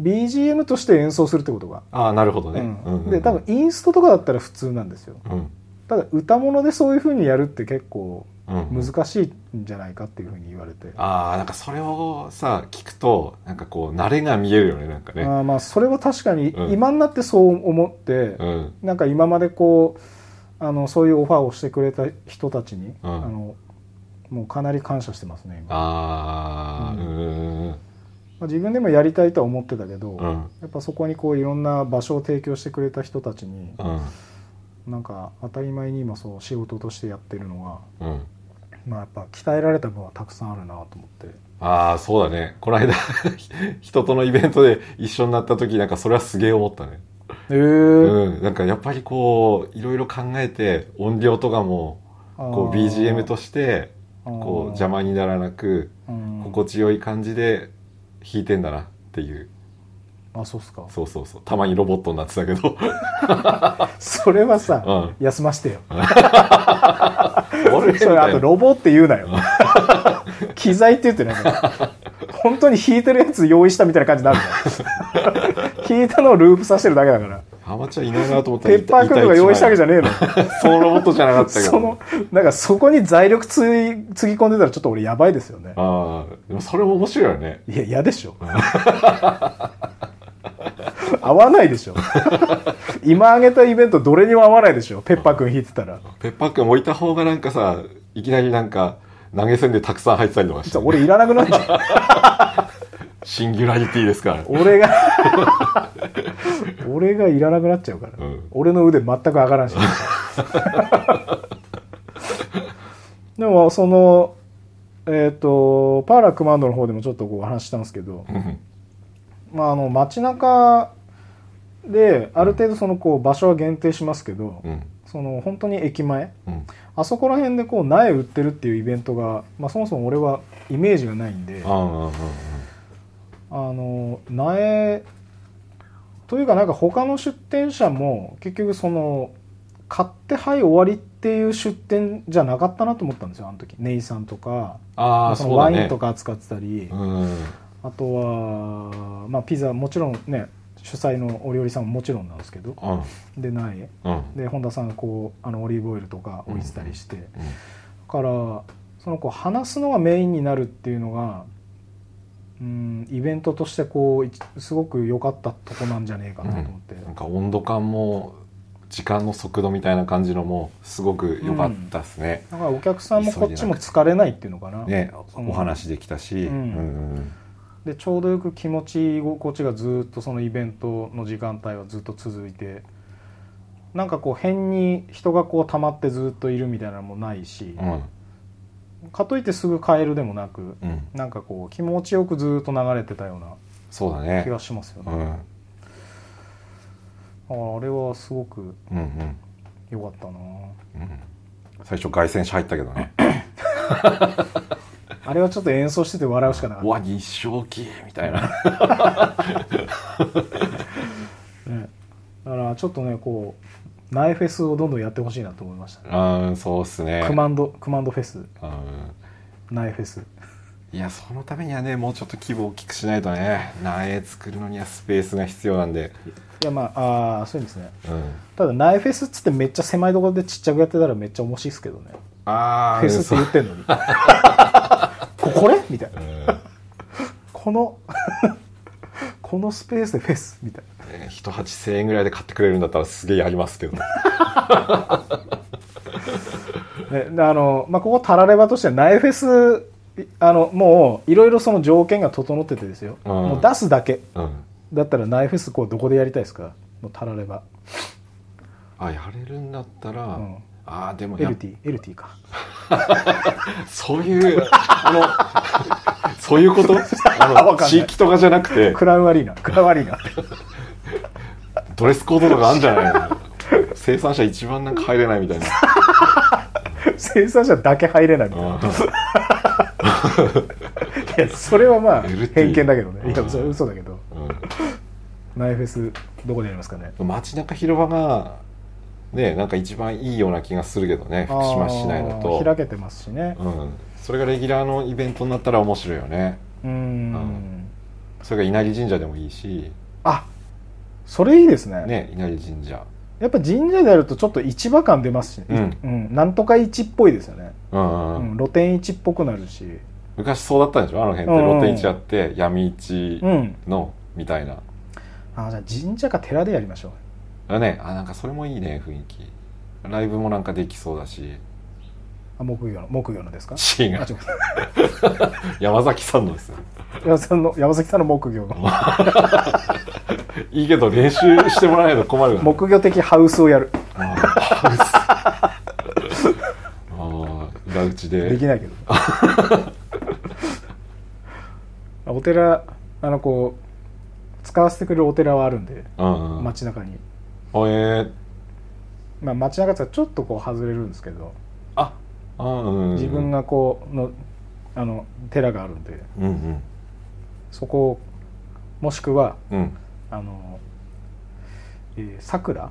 BGM として演奏するってことが、ああなるほどね、うん。うんうんで多分インストとかだったら普通なんですよ。うん。ただ歌物でそういうふうにやるって結構うん難しいんじゃないかっていうふうに言われて、ああなんかそれをさ聞くとなんかこう慣れが見えるよねなんかね。あーまあそれは確かにうん。今になってそう思って、うん。なんか今までこうあのそういうオファーをしてくれた人たちに、うん。あのもうかなり感謝してますね今、ああううんん。まあ、自分でもやりたいとは思ってたけど、うん。やっぱそこにこういろんな場所を提供してくれた人たちにうん。なんか当たり前に今そう仕事としてやってるのが、うんまあ、やっぱ鍛えられた分はたくさんあるなと思って。ああそうだね。この間 *laughs* 人とのイベントで一緒になった時なんかそれはすげえ思ったね。へえうん。なんかやっぱりこういろいろ考えて音量とかもこう BGM としてこう邪魔にならなくうん。心地よい感じで弾いてんだなっていうあそうっすか。そうそうそう。たまにロボットになってたけど。*laughs* それはさ、うん。休ましてよ。あれみそれあたいなとロボって言うなよ。*laughs* 機材って言ってないから本当に弾いてるやつ用意したみたいな感じになるから弾いたのをループさせてるだけだから。ハマちゃんいないなと思ったらペッパーくんとか用意したわけじゃねえの。そのロボットじゃなかったけどそのなんかそこに財力ついつぎ込んでたらちょっと俺やばいですよね。ああでもそれも面白いよね。いや嫌でしょ合わないでしょ。*laughs* 今挙げたイベントどれにも合わないでしょ。ペッパーくん弾いてたら。ペッパーくん置いた方がなんかさいきなりなんか投げ銭でたくさん入ってたりとかして。俺いらなくなっちゃうシンギュラリティですから。俺が俺がいらなくなっちゃうから、うん。俺の腕全く上がらんし。でもそのえっ、とパーラクマンドの方でもちょっとこう話したんですけど、うん。まあ、あの街中である程度そのこう場所は限定しますけど、うん。その本当に駅前うん。あそこら辺でこう苗売ってるっていうイベントが、まあ、そもそも俺はイメージがないんであの苗というかなんか他の出店者も結局その買ってはい終わりっていう出店じゃなかったなと思ったんですよあの時。ネイさんとかああそのワインとか扱ってたり、うん。あとは、まあ、ピザもちろんね主催のお料理さんももちろんなんですけどうん。で苗うん。で本田さんがこうあのオリーブオイルとか置いてたりして、だからそのこう話すのがメインになるっていうのがうんイベントとしてこういすごく良かったとこなんじゃねえかなと思って、なんか温度感も時間の速度みたいな感じのもすごく良かったですね、だからお客さんもこっちも疲れないっていうのかな。ねうんお話できたし、うんうんでちょうどよく気持ち心地がずっとそのイベントの時間帯はずっと続いてなんかこう変に人がこう溜まってずっといるみたいなのもないし、うん。かといってすぐ帰るでもなくうん。なんかこう気持ちよくずっと流れてたようなそうだね。気がしますよね、うん。ああれはすごくうんうん。良かったな。うん。最初凱旋車入ったけどね *laughs* あれはちょっと演奏してて笑うしかなかっうわ日照期みたいな。た、*laughs* ね、だからちょっとねこうナイフェスをどんどんやってほしいなと思いましたね。うんそうっすね。クマンドクマンドフェス。うん。ナイフェス。いやそのためにはねもうちょっと規模を大きくしないとね苗作るのにはスペースが必要なんで。いやまああーそうですね。うん。ただナイフェスっつってめっちゃ狭いところでちっちゃくやってたらめっちゃ面白いですけどね。ああフェスって言ってんのに *laughs* ここれ？みたいな。この *laughs* このスペースでフェス？みたいな。ね一鉢1000円ぐらいで買ってくれるんだったらすげえやりますけどね、*laughs* であの、まあ、ここタラレバとしてはナイフェスあのもういろいろその条件が整っててですよ、うん。もう出すだけ。うん。だったらナイフェスこうどこでやりたいですか？もうタラレバ、あやれるんだったら、うんああでもや LT LT か。*laughs* そういうあのそういうこと？あの *laughs* 地域とかじゃなくて？クラウンアリーナクラウンアリーナドレスコードとかあるんじゃないの？生産者一番なんか入れないみたいな。*laughs* 生産者だけ入れないみたいな、うんいやそれはまあ偏見だけどね。いやうん。それ嘘だけど。ナイフェスどこでやりますかね？うん街中広場がねなんか一番いいような気がするけどね福島市内だと。開けてますしね。うん、それがレギュラーのイベントになったら面白いよね。うーん。それが稲荷神社でもいいし。あそれいいですね。ね稲荷神社。やっぱ神社でやるとちょっと市場感出ますし、うん。うん。なんとか市っぽいですよね、うんうん、うん。露店市っぽくなるし。昔そうだったんでしょ？あの辺ってうん。うん露天市あって闇市うん。のみたいな。あじゃあ神社か寺でやりましょうあねあなんかそれもいいね雰囲気。ライブもなんかできそうだし。あ木魚の木魚のですか？違う。*laughs* 山崎さんのです山崎さんの山崎さんの木魚の。*laughs* いいけど練習してもらわないと困るよね。木魚的ハウスをやる。ああ裏打ちで。できないけど。*laughs* お寺あのこう使わせてくれるお寺はあるんでうんうん。街中に、あえー、まあ、街中ってちょっとこう外れるんですけどああうんうん。自分がこうのあの寺があるんでうんうん。そこもしくはうん。あの、えー、桜？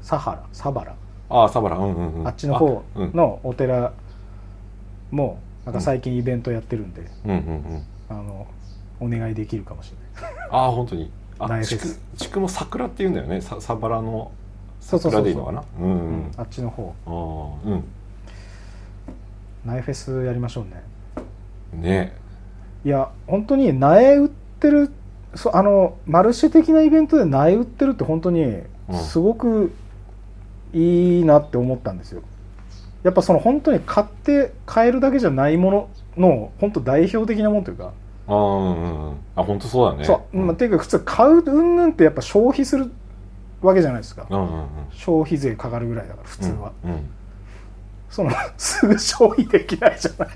サハラ？サバラ、ああサバラ。うんうんうん。あっちの方あうんのお寺もなんか最近イベントやってるんで、うん。うんうんあのお願いできるかもしれない。ああ本当に。あ苗フェス。地区も桜って言うんだよね。さサバラの桜でいいのかな？あっちの方。ああうん。苗フェスやりましょうね。ね。いや本当に苗売ってるそあのマルシェ的なイベントで苗売ってるって本当にうん。すごくいいなって思ったんですよ。やっぱその本当に買って買えるだけじゃないものの本当代表的なものというか、ああうんうんうん。あ本当そうだね。そう、ん。まあ、ていうか普通買う云々ってやっぱ消費するわけじゃないですか、うんうんうん。消費税かかるぐらいだから普通は、うんうん。その *laughs* すぐ消費できないじゃない。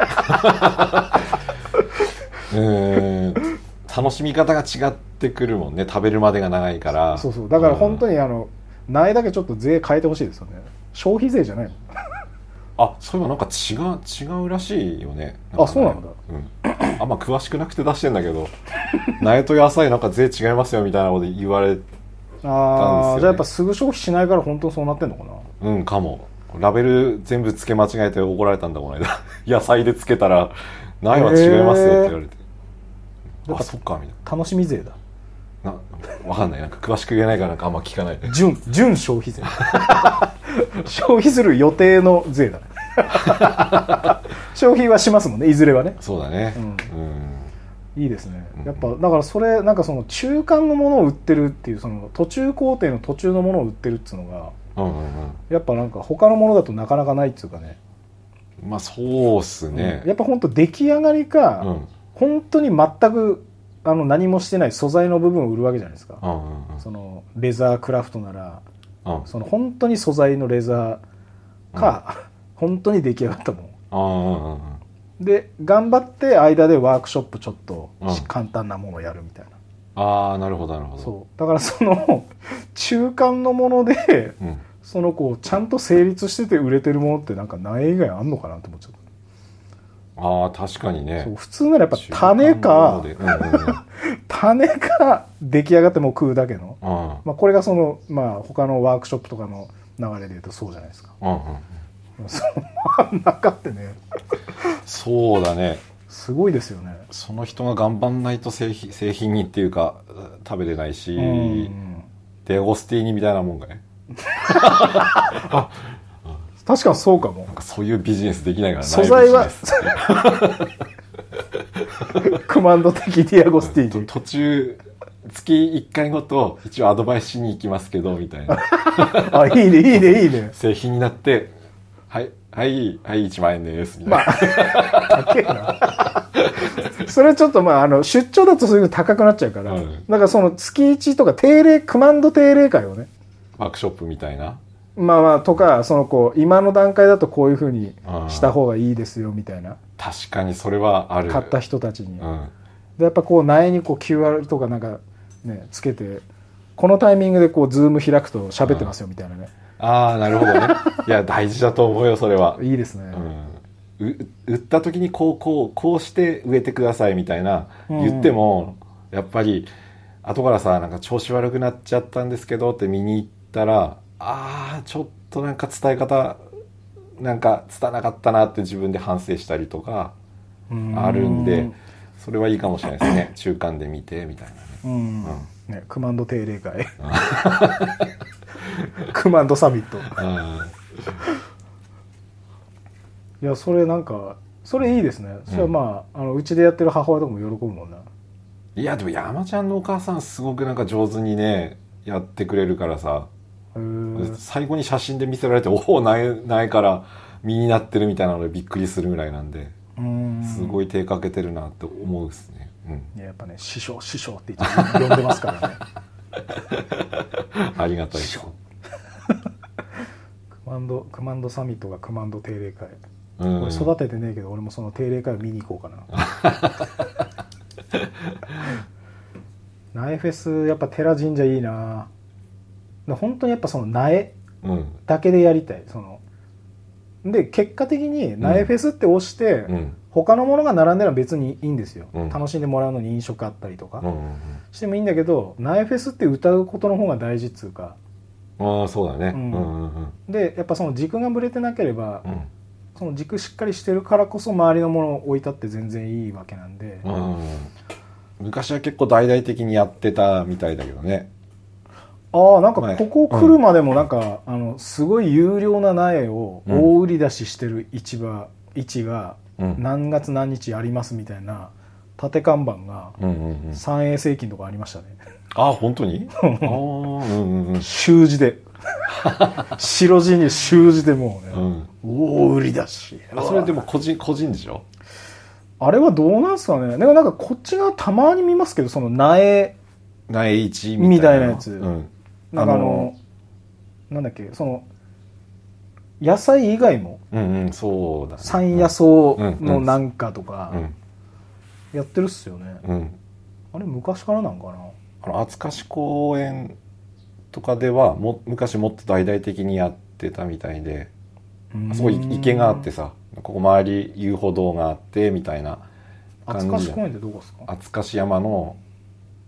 えー楽しみ方が違ってくるもんね。食べるまでが長いから。そうそう。だから本当に、にあの苗だけちょっと税変えてほしいですよね。消費税じゃないのあそういえばなんか違う違うらしいよね。あそうなんだ。うん、あんま詳しくなくて出してんだけど苗と野菜なんか税違いますよみたいなこと言われああ、たんですよね。じゃあやっぱすぐ消費しないから本当にそうなってんのかな。うんかも。ラベル全部付け間違えて怒られたんだこの間。*laughs* 野菜で付けたら苗は違いますよって言われて、やっぱあそっかみたい楽しみ税だ。ななわかんない。なんか詳しく言えないからなんかあんま聞かない。で純純消費税。*laughs* 消費する予定の税だね *laughs* 消費はしますもんねいずれはね。そうだね。うん。うんいいですね。うん。やっぱだからそれなんかその中間のものを売ってるっていうその途中工程の途中のものを売ってるっていうのがうんうんやっぱなんか他のものだとなかなかないっていうかね。うんまあそうっすね。うん。やっぱ本当出来上がりか、うん。本当に全くあの何もしてない素材の部分を売るわけじゃないですか、うんうんそのレザークラフトならうん。うんその本当に素材のレザーか、本当に出来上がったもうんで頑張って間でワークショップちょっとうん。簡単なものをやるみたいな、ああなるほどなるほど。そう。だからその *laughs* 中間のものでうん。そのこうちゃんと成立してて売れてるものってなんか苗以外あんのかなと思っちゃった。ああ確かにね。そう。普通ならやっぱ種かうんうん *laughs* 種か出来上がってもう食うだけの、うん。まあ、これがその、まあ、他のワークショップとかの流れでいうとそうじゃないですか。うんうんその真ん中ってねそうだねすごいですよねその人が頑張んないと製品製品にっていうか食べれないし、うんデアゴスティーニみたいなもんがね確かにそうかもなんかそういうビジネスできないから素材はないビジネスクマンド的ディアゴスティーニ途中月1回ごと一応アドバイスしに行きますけどみたいなあいいねいいねいいね製品になってはいはいはい1万円です。みたいな、まあ高えな。それちょっとまああの出張だとそういうの高くなっちゃうから、うん。だからその月1とか定例クマンド定例会をねワークショップみたいな？まあまあとかそのこう今の段階だとこういうふうにうん。した方がいいですよみたいな。確かにそれはある。買った人たちに、うん。でやっぱこう苗にこう QR とかなんかねつけてこのタイミングでこうズーム開くと喋ってますよみたいなね、ああなるほどね。いや大事だと思うよそれは。いいですね、うん、う売った時にこうこうこうして植えてくださいみたいなうん言っても、やっぱり後からさなんか調子悪くなっちゃったんですけどって見に行ったらああちょっとなんか伝え方なんか伝わなかったなって自分で反省したりとかうん。あるんでそれはいいかもしれないですね。中間で見てみたいなね。うん、ねクマンド定例会 *laughs* クマンドサミット。いやそれなんかそれいいですね。それはまあ,、あのうちでやってる母親とかも喜ぶもんな。いやでも山ちゃんのお母さんすごくなんか上手にねやってくれるからさ。最後に写真で見せられておおないないから身になってるみたいなのでびっくりするぐらいなんで。うん。すごい手かけてるなって思うですね、いややっぱね師匠師匠って言って呼んでますからね。うん、ありがたいです。クマンドクマンドサミットがクマンド定例会、うん。俺育ててねえけど俺もその定例会を見に行こうかな。*laughs* 苗フェスやっぱ寺神社いいな。で本当にやっぱその苗うん。だけでやりたい。そので結果的に苗フェスって押して、うん。他のものが並んでるのは別にいいんですよ、うん。楽しんでもらうのに飲食あったりとか、うんうんしてもいいんだけど苗フェスって歌うことの方が大事っつうかうんああそうだね。ううんんうんうん。でやっぱその軸がぶれてなければ、うん。その軸しっかりしてるからこそ周りのものを置いたって全然いいわけなんで、うん昔は結構大々的にやってたみたいだけどね。ああなんかはいここ来るまでもなんか、あのすごい有料な苗を大売り出ししてる市場市がうん。何月何日やりますみたいな縦看板がうんうんうん。三栄世紀とかありましたねあ本当に？ああうんうんうん。習字で。*laughs* 白地に習字でもうね、うん。大売り出し。あそれでも個人個人でしょ？あれはどうなんすかね？でもなんかこっちがたまに見ますけどその苗。苗一みたいな。やつ。うん、なんかあのなんだっけ？その野菜以外も。うんうんそうだね。山野草のなんかとかうん。やってるっすよね、うん。あれ昔からなんかな？あの厚貸公園とかではも昔もっと大々的にやってたみたいであそこい池があってさここ周り遊歩道があってみたいな厚感じで。かし公園ってどこですか？厚貸山の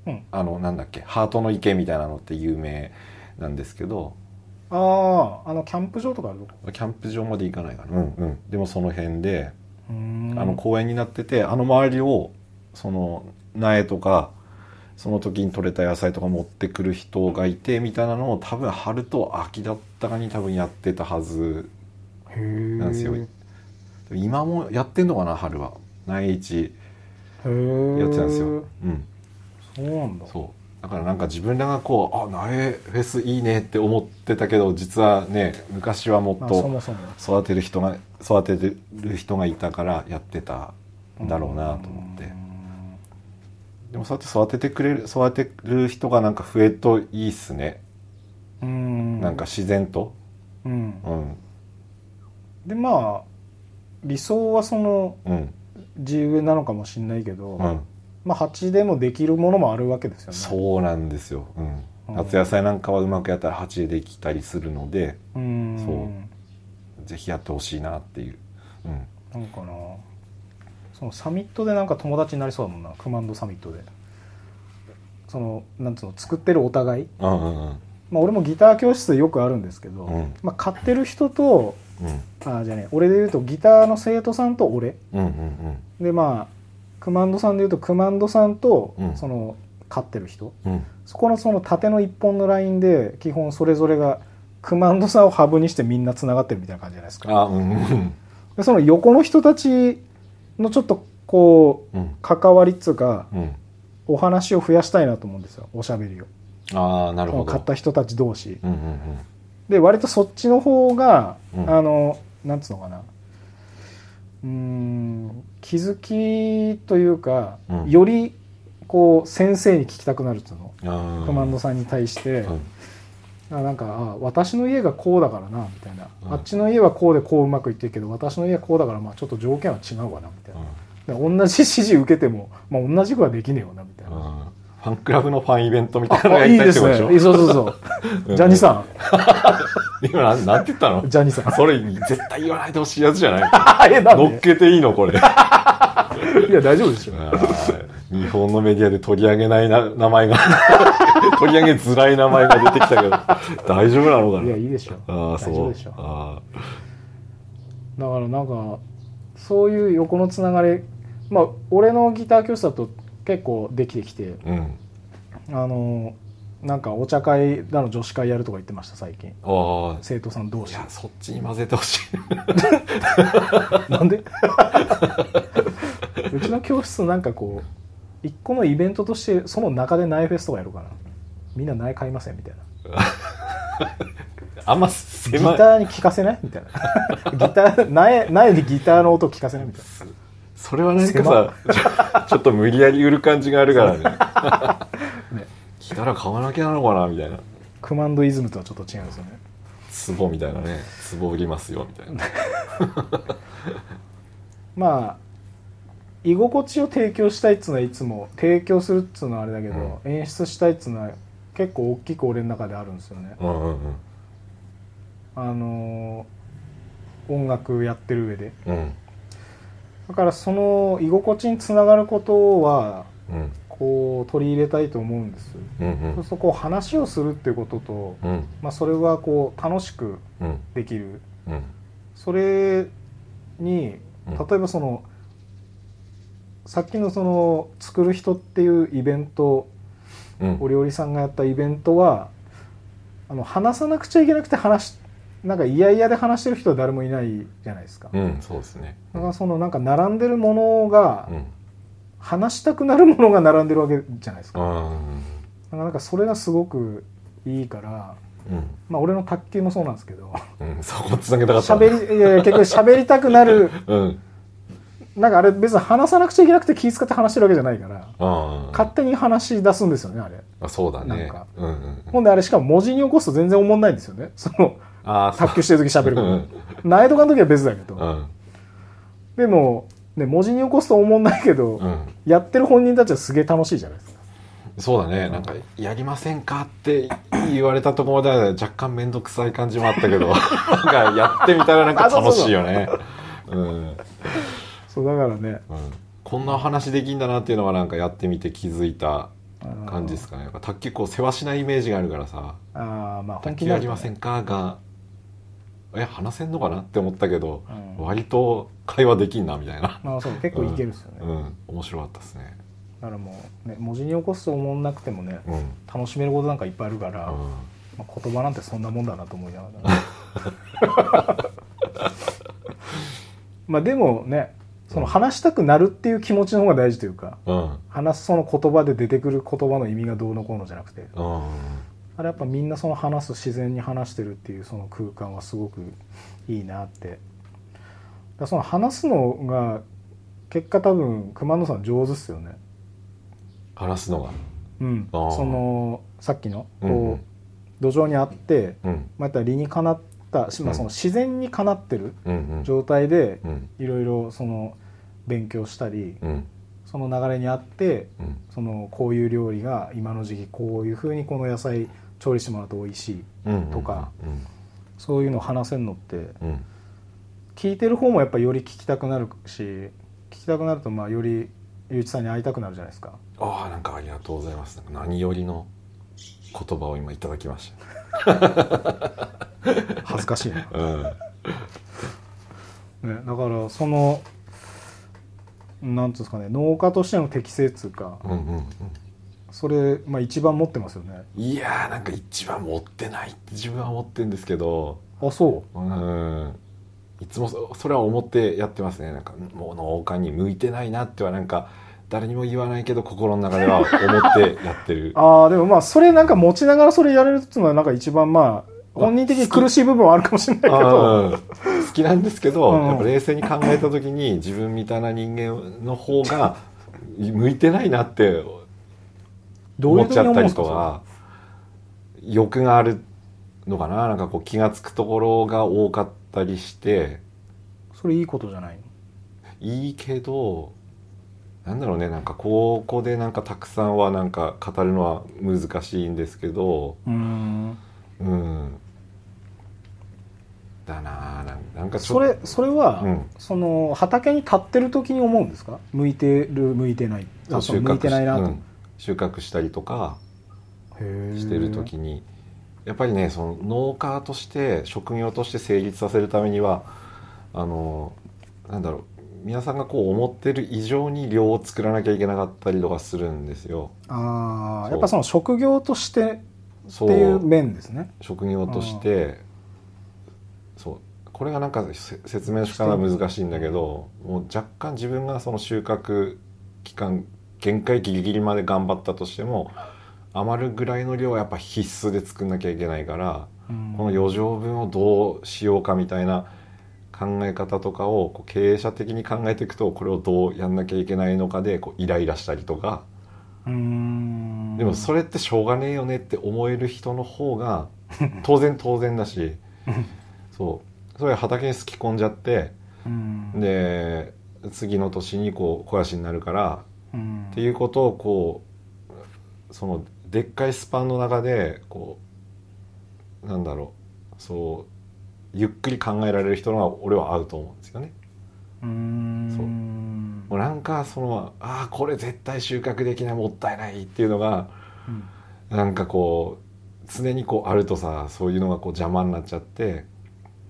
うん。あのなんだっけハートの池みたいなのって有名なんですけど。あああのキャンプ場とかあるとこ？キャンプ場まで行かないかな。うんうん。でもその辺であの公園になっててあの周りをその苗とかその時に採れた野菜とか持ってくる人がいてみたいなのを多分春と秋だったかに多分やってたはず。なんですよ。今もやってんのかな春は。苗市へえやってたんですよ。うん。そうなんだ。そう。だからなんか自分らがこうあ苗フェスいいねって思ってたけど実はね昔はもっと育てる人が育ててる人がいたからやってたんだろうなと思ってでもそうやって育ててくれる育てる人がなんか増えるといいっすね、うーん。なんか自然と。うん。うん。でまあ理想はそのうん。地植えなのかもしれないけど、うん。まあ鉢でもできるものもあるわけですよね。そうなんですよ、うん、うん。夏野菜なんかはうまくやったら鉢でできたりするのでうーん。そう。ぜひやってほしいなっていう、うん、なんかなそのサミットでなんか友達になりそうだもんな。クマンドサミットで。そのなんつうの作ってるお互い。うんうんうん。まあ俺もギター教室よくあるんですけど、うん。まあ買ってる人とうん。あじゃあね俺で言うとギターの生徒さんと俺。うんうんでまあクマンドさんで言うとクマンドさんと、うん。その買ってる人。そこのその縦の一本のラインで基本それぞれがクマンドさんをハブにしてみんなつながってるみたいな感じじゃないですか。あうんうん。でその横の人たちのちょっとこううん。関わりっつうかうん。お話を増やしたいなと思うんですよおしゃべりを。ああなるほど。買った人たち同士。うんうんで割とそっちの方が、うん。あのなんつうのかな。うーん気づきというか、うん。よりこう先生に聞きたくなるっつうの、うんあー。コマンドさんに対して、なんかあ私の家がこうだからなみたいな、うん。あっちの家はこうでこううまくいってるけど私の家はこうだからまあちょっと条件は違うわなみたいな、だから同じ指示受けても、まあ、同じくはできねえよなみたいな、うん。ファンクラブのファンイベントみたいなのやりたいってことでしょ？いいですね。そうそうそう。*laughs* うん。ジャニさ *laughs* 今なんなんて言ったの？んジャニさん。それ絶対言わないでほしいやつじゃない *laughs* えなん乗っけていいのこれ。いや大丈夫でしょあー日本のメディアで取り上げないな名前が。*laughs* 取り上げづらい名前が出てきたけど。*laughs* 大丈夫なのかいやないいでしょああ大丈そう。夫でしょあだからなんかそういう横のつながりまあ俺のギター教室だと結構できてきてーうん。あのなんかお茶会だの女子会やるとか言ってました最近。生徒さん同士。いやそっちに混ぜてほしい。*laughs* なんで？うちの教室なんかこう一個のイベントとしてその中で苗フェスとかやるかな。みんな苗買いませんみたいな。*laughs* あんまギ狭い。ターに聞かせない？みたいな。*laughs* ギター苗苗にギターの音聞かせないみたいな。それはなんかさちょちょっと無理やり売る感じがあるからね。*laughs* ね。来たら買わなきゃなのかなみたいな。クマンドイズムとはちょっと違うんですよね。壺みたいなね。壺売りますよみたいな。まあ居心地を提供したいっつうのはいつも提供するっつうのはあれだけど、演出したいっつうのは結構大きく俺の中であるんですよね、うんうんうん。あのー音楽やってる上で。うん。だからその居心地につながることはうん。こう取り入れたいと思うんです、うんうそうんするとこう話をするっていうことと、うん。まあ、それはこう楽しくうん。できる。うん。それにうん。例えばその、さっきのその作る人っていうイベントうん。お料理さんがやったイベントはあの話さなくちゃいけなくて話しなんか嫌々で話してる人は誰もいないじゃないですか、うんそうですね。だからそのなんか並んでるものが、うん。話したくなるものが並んでるわけじゃないですか。うん。だからなんかそれがすごくいいからうん。まあ俺の卓球もそうなんですけど。うんそこつなげたかった喋りいや結局喋りたくなるうんなんかあれ別に話さなくちゃいけなくて気遣って話してるわけじゃないからあ勝手に話し出すんですよねあれ。あそうだね。なんか。うんうんほんであれしかも文字に起こすと全然思んないんですよね。そのあ卓球してる時喋るうんこと苗とかの時は別だけど、うん。でも、ね、文字に起こすと思んないけど、うん。やってる本人たちはすげえ楽しいじゃないですか。そうだね。なんか「やりませんか?」って言われたところでは若干面倒くさい感じもあったけど *laughs* なんかやってみたらなんか楽しいよね。うんそうだからね。うん。こんな話できんだなっていうのはなんかやってみて気づいた感じですかね。卓球こう世話しないイメージがあるからさ。ああまあ「卓球やりませんか?」が「え話せんのかな?」って思ったけど、うん。割と会話できんなみたいな。まあそう結構いけるっすよね、うん。面白かったですね。だからもう、ね、文字に起こすと思んなくてもねうん、うん楽しめることなんかいっぱいあるから、まあ、言葉なんてそんなもんだなと思いながら。*laughs* まあでもねその話したくなるっていう気持ちの方が大事というかうん。話すその言葉で出てくる言葉の意味がどうのこうのじゃなくて。うん。あれやっぱみんなその話す自然に話してるっていうその空間はすごくいいなって。だその話すのが結果多分熊野さん上手っすよね。話すのが。うん。そのさっきのこう、うん。うん土壌にあってうん。また理にかなった、しまあ、うん。その自然にかなってる状態でうん。いろいろその勉強したりうん。その流れにあってうん。そのこういう料理が今の時期こういうふうにこの野菜調理してもらうと美味しいうんとかうんそういうのを話せるのってうん。聞いてる方もやっぱより聞きたくなるし聞きたくなるとまあよりゆういちさんに会いたくなるじゃないですか。ああなんかありがとうございます。何よりの言葉を今いただきました。恥ずかしいな、うん。ね、だからそのなんつうんですかね農家としての適性っつうかうんうんうん。それ、まあ、一番持ってますよね。いやーなんか一番持ってないって自分は思ってるんですけど。あそう？ん。いつもそそれは思ってやってますね。なんかもう農家に向いてないなってはなんか誰にも言わないけど心の中では思ってやってる。う *laughs* ああでもまあそれなんか持ちながらそれやれるっていうのはなんか一番まあ本人的に苦しい部分はあるかもしれないけど。うん。好きなんですけど、うん。やっぱ冷静に考えた時に自分みたいな人間の方が向いてないなって思っちゃったりとか欲があるのかな。なんかこう気が付くところが多かったりして。それいいことじゃないの？いいけどなんだろうね。なんかここでなんかたくさんはなんか語るのは難しいんですけど。うーんうん。だなあなんかそれそれは、うん。その畑に立ってる時に思うんですか？向いてる向いてない。あそう向いてないなと、うん。収穫したりとかしてる時にやっぱりねその農家として職業として成立させるためにはあのなんだろう皆さんがこう思ってる以上に量を作らなきゃいけなかったりとかするんですよ。ああやっぱその職業としてっていう面ですね。職業としてそう。これがなんかせ説明の仕方が難しいんだけどもう若干自分がその収穫期間限界ギリギリまで頑張ったとしても余るぐらいの量はやっぱ必須で作んなきゃいけないから、うん。この余剰分をどうしようかみたいな考え方とかをこう経営者的に考えていくとこれをどうやんなきゃいけないのかでこうイライラしたりとか。うーんでもそれってしょうがねえよねって思える人の方が当然当然だし。そう。それ畑にすき込んじゃってうん。で次の年にこう肥やしになるからうん。っていうことをこうそのでっかいスパンの中でこうなんだろう。そうゆっくり考えられる人の方が俺は合うと思うんですよね。うーん。そう。もうなんかそのああこれ絶対収穫できないもったいないっていうのがうん。なんかこう常にこうあるとさそういうのがこう邪魔になっちゃって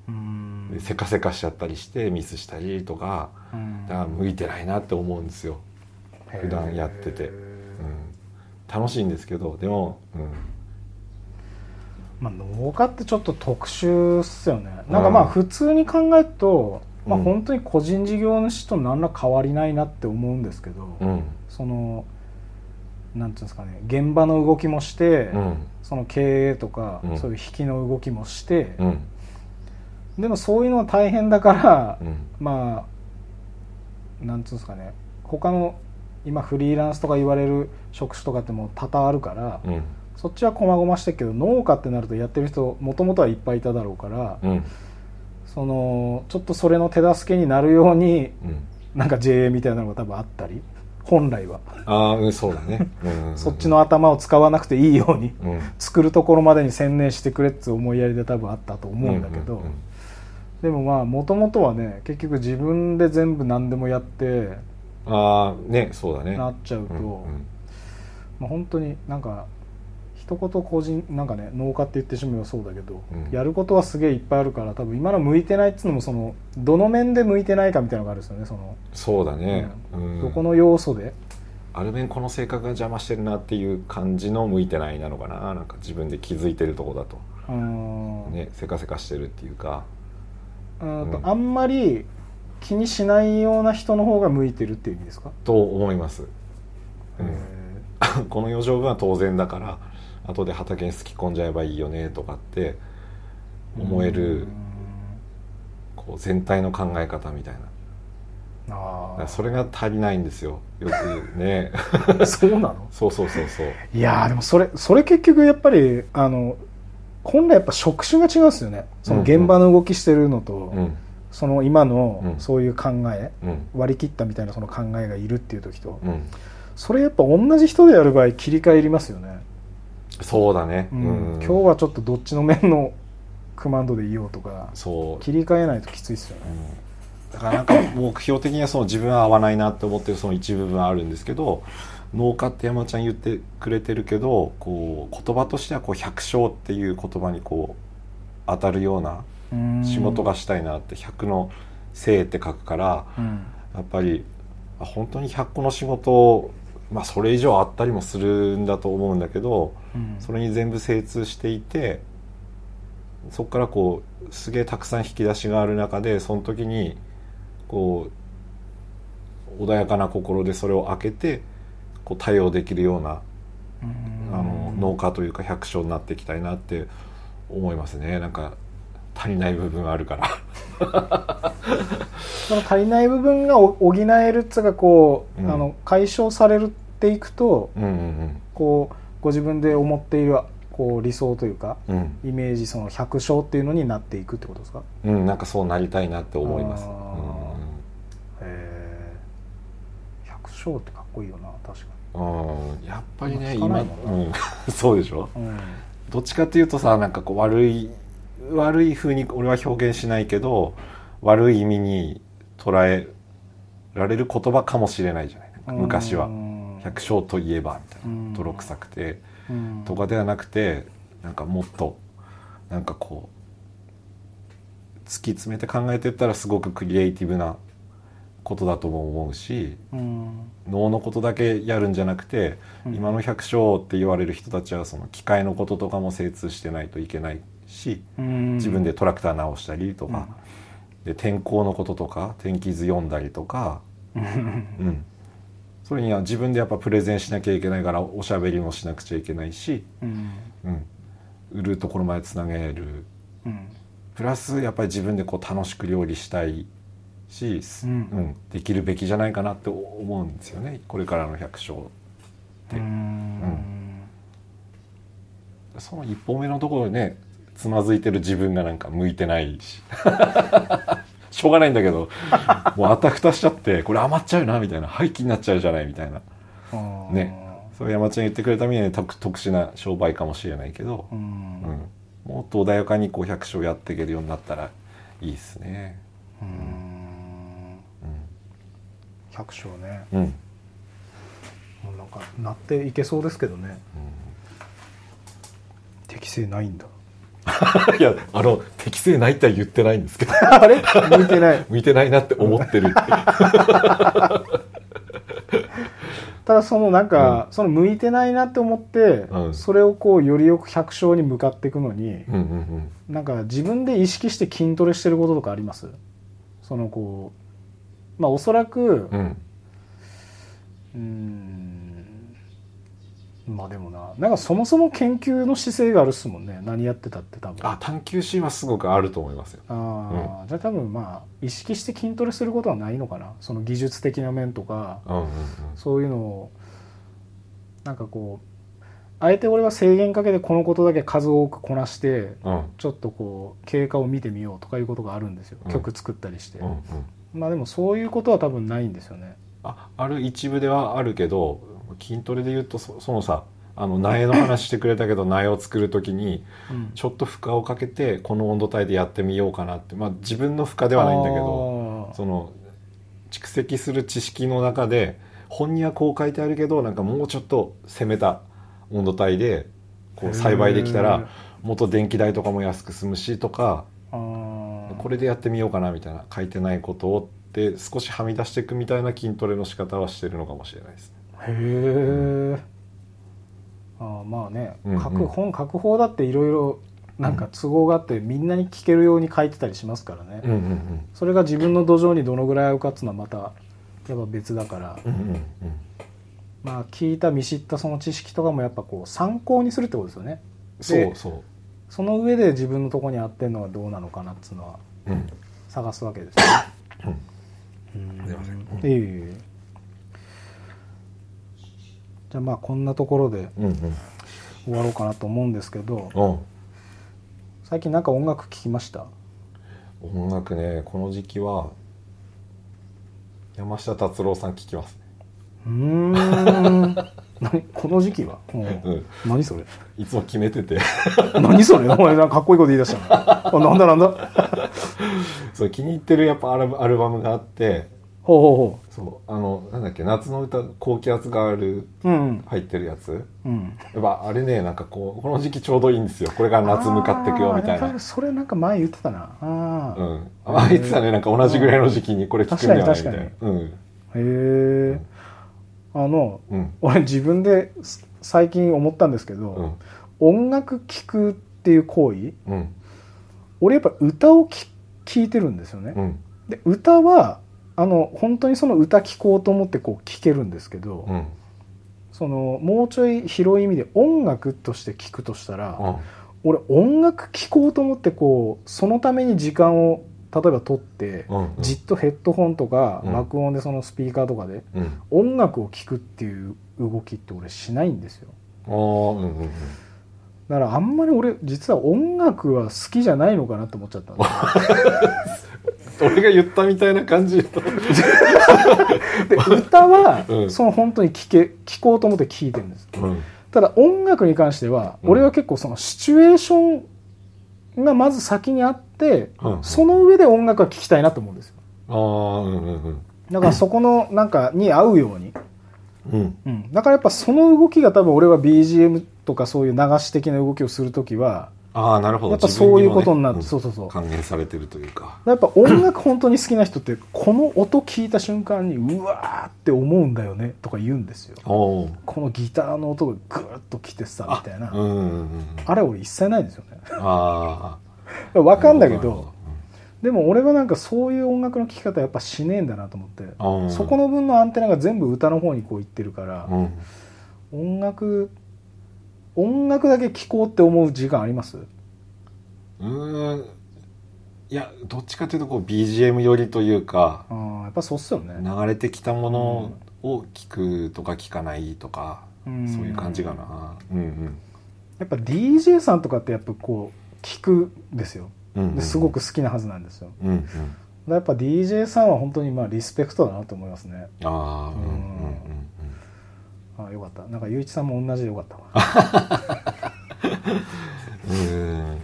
うん。うんせかせかしちゃったりしてミスしたりとかうん。だから向いてないなって思うんですよ。普段やってて、うん、楽しいんですけどでも、うん、まあ、農家ってちょっと特殊っすよね。なんかまあうん。普通に考えると、まあ、うん。本当に個人事業主と何ら変わりないなって思うんですけど、うん。そのなんていうんですかね現場の動きもして、うん。その経営とか、うん。そういう引きの動きもして、うん。でもそういうのは大変だから、うん。まあなんていうんですかね他の今フリーランスとか言われる職種とかってもう多々あるから、うん。そっちは細々してるけど農家ってなるとやってる人もともとはいっぱいいただろうから、うんそのちょっとそれの手助けになるようにうん。なんか JA みたいなのが多分あったり本来は、ああうんそうだね、うん。そっちの頭を使わなくていいようにうん。作るところまでに専念してくれっつう思いやりで多分あったと思うんだけど、うんうんうんでもまあもともとはね結局自分で全部何でもやってああねそうだね。なっちゃうと、うんうん。まあ、本当になんか一言個人なんかね農家って言ってしまえばそうだけど、うん。やることはすげえいっぱいあるから多分今の向いてないっつうのもそのどの面で向いてないかみたいなのがあるんですよねその、そうだね、うん。うん。どこの要素で。ある面この性格が邪魔してるなっていう感じの向いてないなのかななんか自分で気づいてるとこだと。ねせかせかしてるっていうか。うんとうん。あんまり気にしないような人の方が向いてるっていう意味ですか、と思います、うん。へ *laughs* この余剰分は当然だから後で畑にすき込んじゃえばいいよねとかってー思えるうん。こう全体の考え方みたいな。だあそれが足りないんですよ。よくね。あ *laughs* そうなの？そうそうそうそう。いやーでもそれそれ結局やっぱりあの本来やっぱ職種が違うんですよね。その現場の動きしてるのと、うん。その今のうん。そういう考え、うん。割り切ったみたいなその考えがいるっていう時と、うん。それやっぱ同じ人でやる場合切り替えいりますよね、そうだね、うん。うん。今日はちょっとどっちの面のクマンドでいようとかそう。切り替えないときついですよね、だからなんか目標的にはその自分は合わないなって思ってるその一部分はあるんですけど農家って山ちゃん言ってくれてるけどこう言葉としてはこう百姓っていう言葉にこう当たるようなうん。仕事がしたいなって100の「生」って書くからうん。やっぱりあ本当に100個の仕事まあそれ以上あったりもするんだと思うんだけどうん。それに全部精通していてそこからこうすげえたくさん引き出しがある中でその時にこう穏やかな心でそれを開けてこう対応できるようなうん。あの農家というか百姓になっていきたいなって思いますね。なんか足りない部分あるから。*laughs* その足りない部分がお補えるっつうかこう、うん。あの解消されるっていくとうんうんこうご自分で思っているこう理想というかうん。うんイメージその百姓っていうのになっていくってことですか？うんなんかそうなりたいなって思います。あー。へえ百姓ってかっこいいよな確かうん、うん、やっぱりね今うん、*laughs* そうでしょ？に、うん。どっちかっていうとさなんかこう悪い悪い風に俺は表現しないけど悪い意味に捉えられる言葉かもしれないじゃない。昔は。うん百姓といえばみたいうんな泥臭くてうん。とかではなくてなんかもっとなんかこう突き詰めて考えていったらすごくクリエイティブなことだとも思うしうん。脳のことだけやるんじゃなくて、うん。今の百姓って言われる人たちはその機械のこととかも精通してないといけないしうん。自分でトラクター直したりとか、で天候のこととか天気図読んだりとか、うん。うん、それには自分でやっぱプレゼンしなきゃいけないからおしゃべりもしなくちゃいけないし、うん。うん、売るところまでつなげる。うんプラスやっぱり自分でこう楽しく料理したいし、うん。うん、できるべきじゃないかなって思うんですよね。これからの百姓うーん。その一歩目のところでねつまずいてる自分がなんか向いてないししょうがないんだけどもうあたふたしちゃってこれ余っちゃうなみたいな廃棄になっちゃうじゃないみたいな。ね。それ山ちゃん言ってくれたみたいに特特殊な商売かもしれないけどう、ん。うん。もっと穏やかにこう百姓やっていけるようになったらいいですね。うーん。百姓ね。うん、うんもうなんかなっていけそうですけどね。適性ないんだ *laughs* いやあの適性ないっては言ってないんですけど。あれ？向いてない。*laughs* 向いてないなって思ってるって。*laughs* ただそのなんか、その向いてないなって思って、うん。それをこうよりよく百姓に向かっていくのに、うんうん。なんか自分で意識して筋トレしてることとかあります？そのこうまあおそらくうん。うんまあでもな。なんかそもそも研究の姿勢があるっすもんね。何やってたって多分。あ探求心はすごくあると思いますよ。あーじゃあ多分まあ意識して筋トレすることはないのかな。その技術的な面とかうんうんそういうのをなんかこうあえて俺は制限かけてこのことだけ数多くこなしてうんうん。ちょっとこう経過を見てみようとかいうことがあるんですよ、うん。曲作ったりして、うんうん。まあでもそういうことは多分ないんですよね。あある一部ではあるけど筋トレで言うとそそのさあの苗の話してくれたけど苗を作る時にうん。ちょっと負荷をかけてこの温度帯でやってみようかなって。まあ自分の負荷ではないんだけどその蓄積する知識の中で本にはこう書いてあるけどなんかもうちょっと攻めた温度帯でこう栽培できたらもっと電気代とかも安く済むしとかこれでやってみようかなみたいな書いてないことをって少しはみ出していくみたいな筋トレの仕方はしてるのかもしれないです。ね。へえあーまあね、うんうん。書く本書く方だっていろいろなんか都合があってみんなに聞けるように書いてたりしますからね、うんうんそれが自分の土壌にどのぐらい合うかっつうのはまたやっぱ別だから、うんうんうん。まあ聞いた見知ったその知識とかもやっぱこう参考にするってことですよね。そうそその上で自分のとこに合ってるのはどうなのかなっつうのはう。うん。探すわけですよね。うん。すいません。いえいえいえじゃあまあこんなところで終わろうかなと思うんですけどうん。最近なんか音楽聴きました？音楽ねこの時期は山下達郎さん聴きます。ねうーん。*laughs* 何この時期は、うん。うん何それ？いつも決めてて。*laughs* 何それ？お前なんかかっこいいこと言い出したの。*laughs* あなんだなんだ。そう気に入ってるやっぱアルバムがあってほうほうほそう。あのなんだっけ夏の歌高気圧ガールううん。入ってるやつ？うん。やっぱあれねなんかこうこの時期ちょうどいいんですよ。これから夏向かっていくよみたいな。それなんか前言ってたな。あー、うん。あいつはね。なんか同じぐらいの時期にこれ聞くんじゃないみたいな。うん。へえあのうん。俺自分です最近思ったんですけど、うん。音楽聴くっていう行為うん。俺やっぱ歌をき聴いてるんですよね、うん。で歌はあの本当にその歌聴こうと思ってこう聴けるんですけど、うん。そのもうちょい広い意味で音楽として聴くとしたら、うん。俺音楽聴こうと思ってこうそのために時間を例えば取って、うんじっとヘッドホンとか、うん。爆音でそのスピーカーとかでうん。音楽を聴くっていう動きって俺しないんですよ。あーうんうんうん。だからあんまり俺実は音楽は好きじゃないのかなって思っちゃったんですよ *laughs* 俺が言ったみたいな感じとで歌は、うん。その本当に聴け聴こうと思って聴いてるんです。うん。ただ音楽に関しては、うん。俺は結構そのシチュエーションがまず先にあって、うん。その上で音楽は聴きたいなと思うんですよ。ああうんうんうん。だからそこのなんかに合うように、うん。うん、だからやっぱその動きが多分俺は BGM とかそういう流し的な動きをするときはああなるほど。やっぱそういうことになって、自分そうそうそう。還元されてるというか。やっぱ音楽本当に好きな人ってこの音聞いた瞬間にうわーって思うんだよねとか言うんですよ。このギターの音がグーッときてさみたいな。うんうんうんあれ俺一切ないんですよね。あ *laughs* わあかんだけどでも俺はなんかそういう音楽の聴き方やっぱしねえんだなと思ってうん。そこの分のアンテナが全部歌の方にこういってるからうん。音楽音楽だけ聴こうって思う時間あります？うーん。いやどっちかというとこう BGM 寄りというかあーやっぱそうっすよね。流れてきたものを聞くとか聞かないとか、うん。そういう感じかな。うんうん。やっぱ DJ さんとかってやっぱこう聞くんですよ。うんうんですごく好きなはずなんですよ。うんうん。やっぱ DJ さんは本当にまあリスペクトだなと思いますね。ああうんうんうんああよかった。なんかゆういちさんも同じでよかったわ。うん。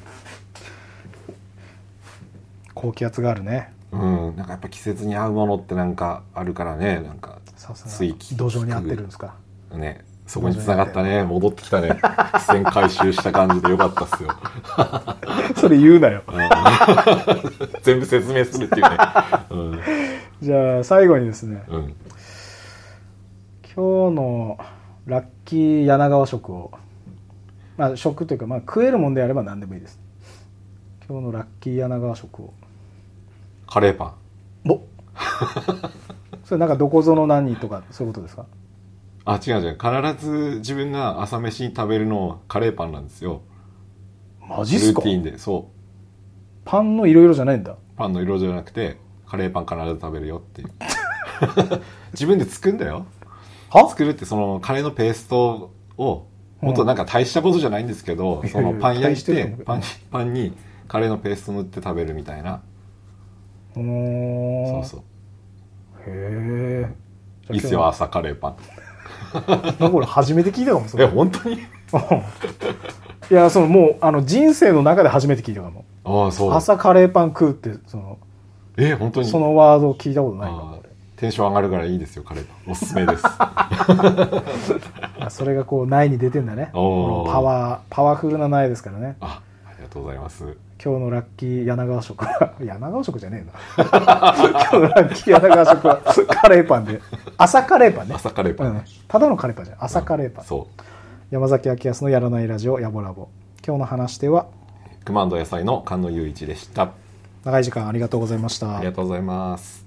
高気圧があるね。うん、うん、なんかやっぱ季節に合うものってなんかあるからね。なんかさすつい聞くが土壌に合ってるんですか。ね。そこに繋がったね。戻ってきたね。伏線回収した感じでよかったっすよ。*laughs* それ言うなよ。*laughs* 全部説明するっていうね。うん。じゃあ最後にですね。うん。今日のラッキー柳川食をまあ食というか、まあ、食えるもんであれば何でもいいです今日のラッキー柳川食をカレーパン。お *laughs* それなんかどこぞの何とかそういうことですか？あ、違う違う。必ず自分が朝飯に食べるのカレーパンなんですよ。ルマジっすか？ーティンで。そう。パンのいろいろじゃないんだパンの色じゃなくて、カレーパン必ず食べるよっていう。*laughs* 自分で作るんだよ。は？作るってそのカレーのペーストを、本当なんか大したことじゃないんですけど、うんそのパン焼いてパンに、パンにカレーのペースト塗って食べるみたいな。そうそう。へえいいっすよ、朝カレーパン。なんか俺初めて聞いたかもそえ、れ本当に？いやそのもうあの人生の中で初めて聞いたかも。ああ、そう。朝カレーパン食うってその。え、本当に？そのワードを聞いたことない。かもテンション上がるからいいですよ、カレーパン。おすすめです。*laughs* それがこう苗に出てんだねパワーパワフルな苗ですからねあ、ありがとうございます。今日のラッキー柳川食は *laughs* 柳川食じゃねえな *laughs* 今日のラッキー柳川食はカレーパンで朝カレーパンね朝カレーパン。うん、ただのカレーパンじゃない朝カレーパン、そう。山崎明康のやらないラジオやぼラボ今日の話し手はクマンド野菜の菅野雄一でした。長い時間ありがとうございましたありがとうございます。